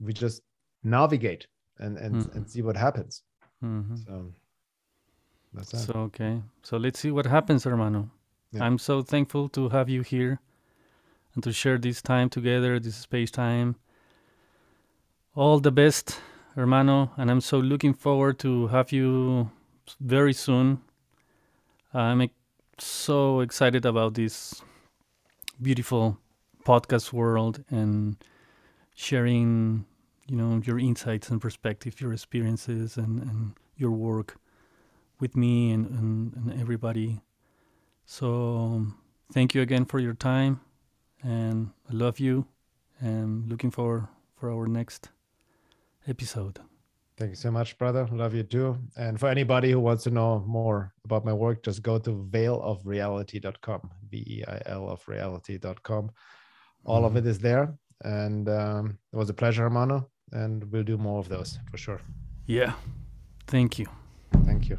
[SPEAKER 2] we just navigate and, and,
[SPEAKER 1] Mhm.
[SPEAKER 2] and see what happens.
[SPEAKER 1] Mhm.
[SPEAKER 2] So that's that.
[SPEAKER 1] So okay. So let's see what happens, hermano.
[SPEAKER 2] Yeah.
[SPEAKER 1] I'm so thankful to have you here and to share this time together, this space time. All the best, hermano, and I'm so looking forward to have you very soon. I'm so excited about this beautiful podcast world and sharing, you know, your insights and perspective, your experiences and, and your work with me and, and, and everybody. So um, thank you again for your time and I love you and looking forward for our next episode.
[SPEAKER 2] Thank you so much, brother. Love you too. And for anybody who wants to know more about my work, just go to veilofreality.com, V E I L of reality.com. All of
[SPEAKER 1] Mhm.
[SPEAKER 2] it is there. And um, it was a pleasure, Hermano. And we'll do more of those for sure.
[SPEAKER 1] Yeah. Thank you.
[SPEAKER 2] Thank you.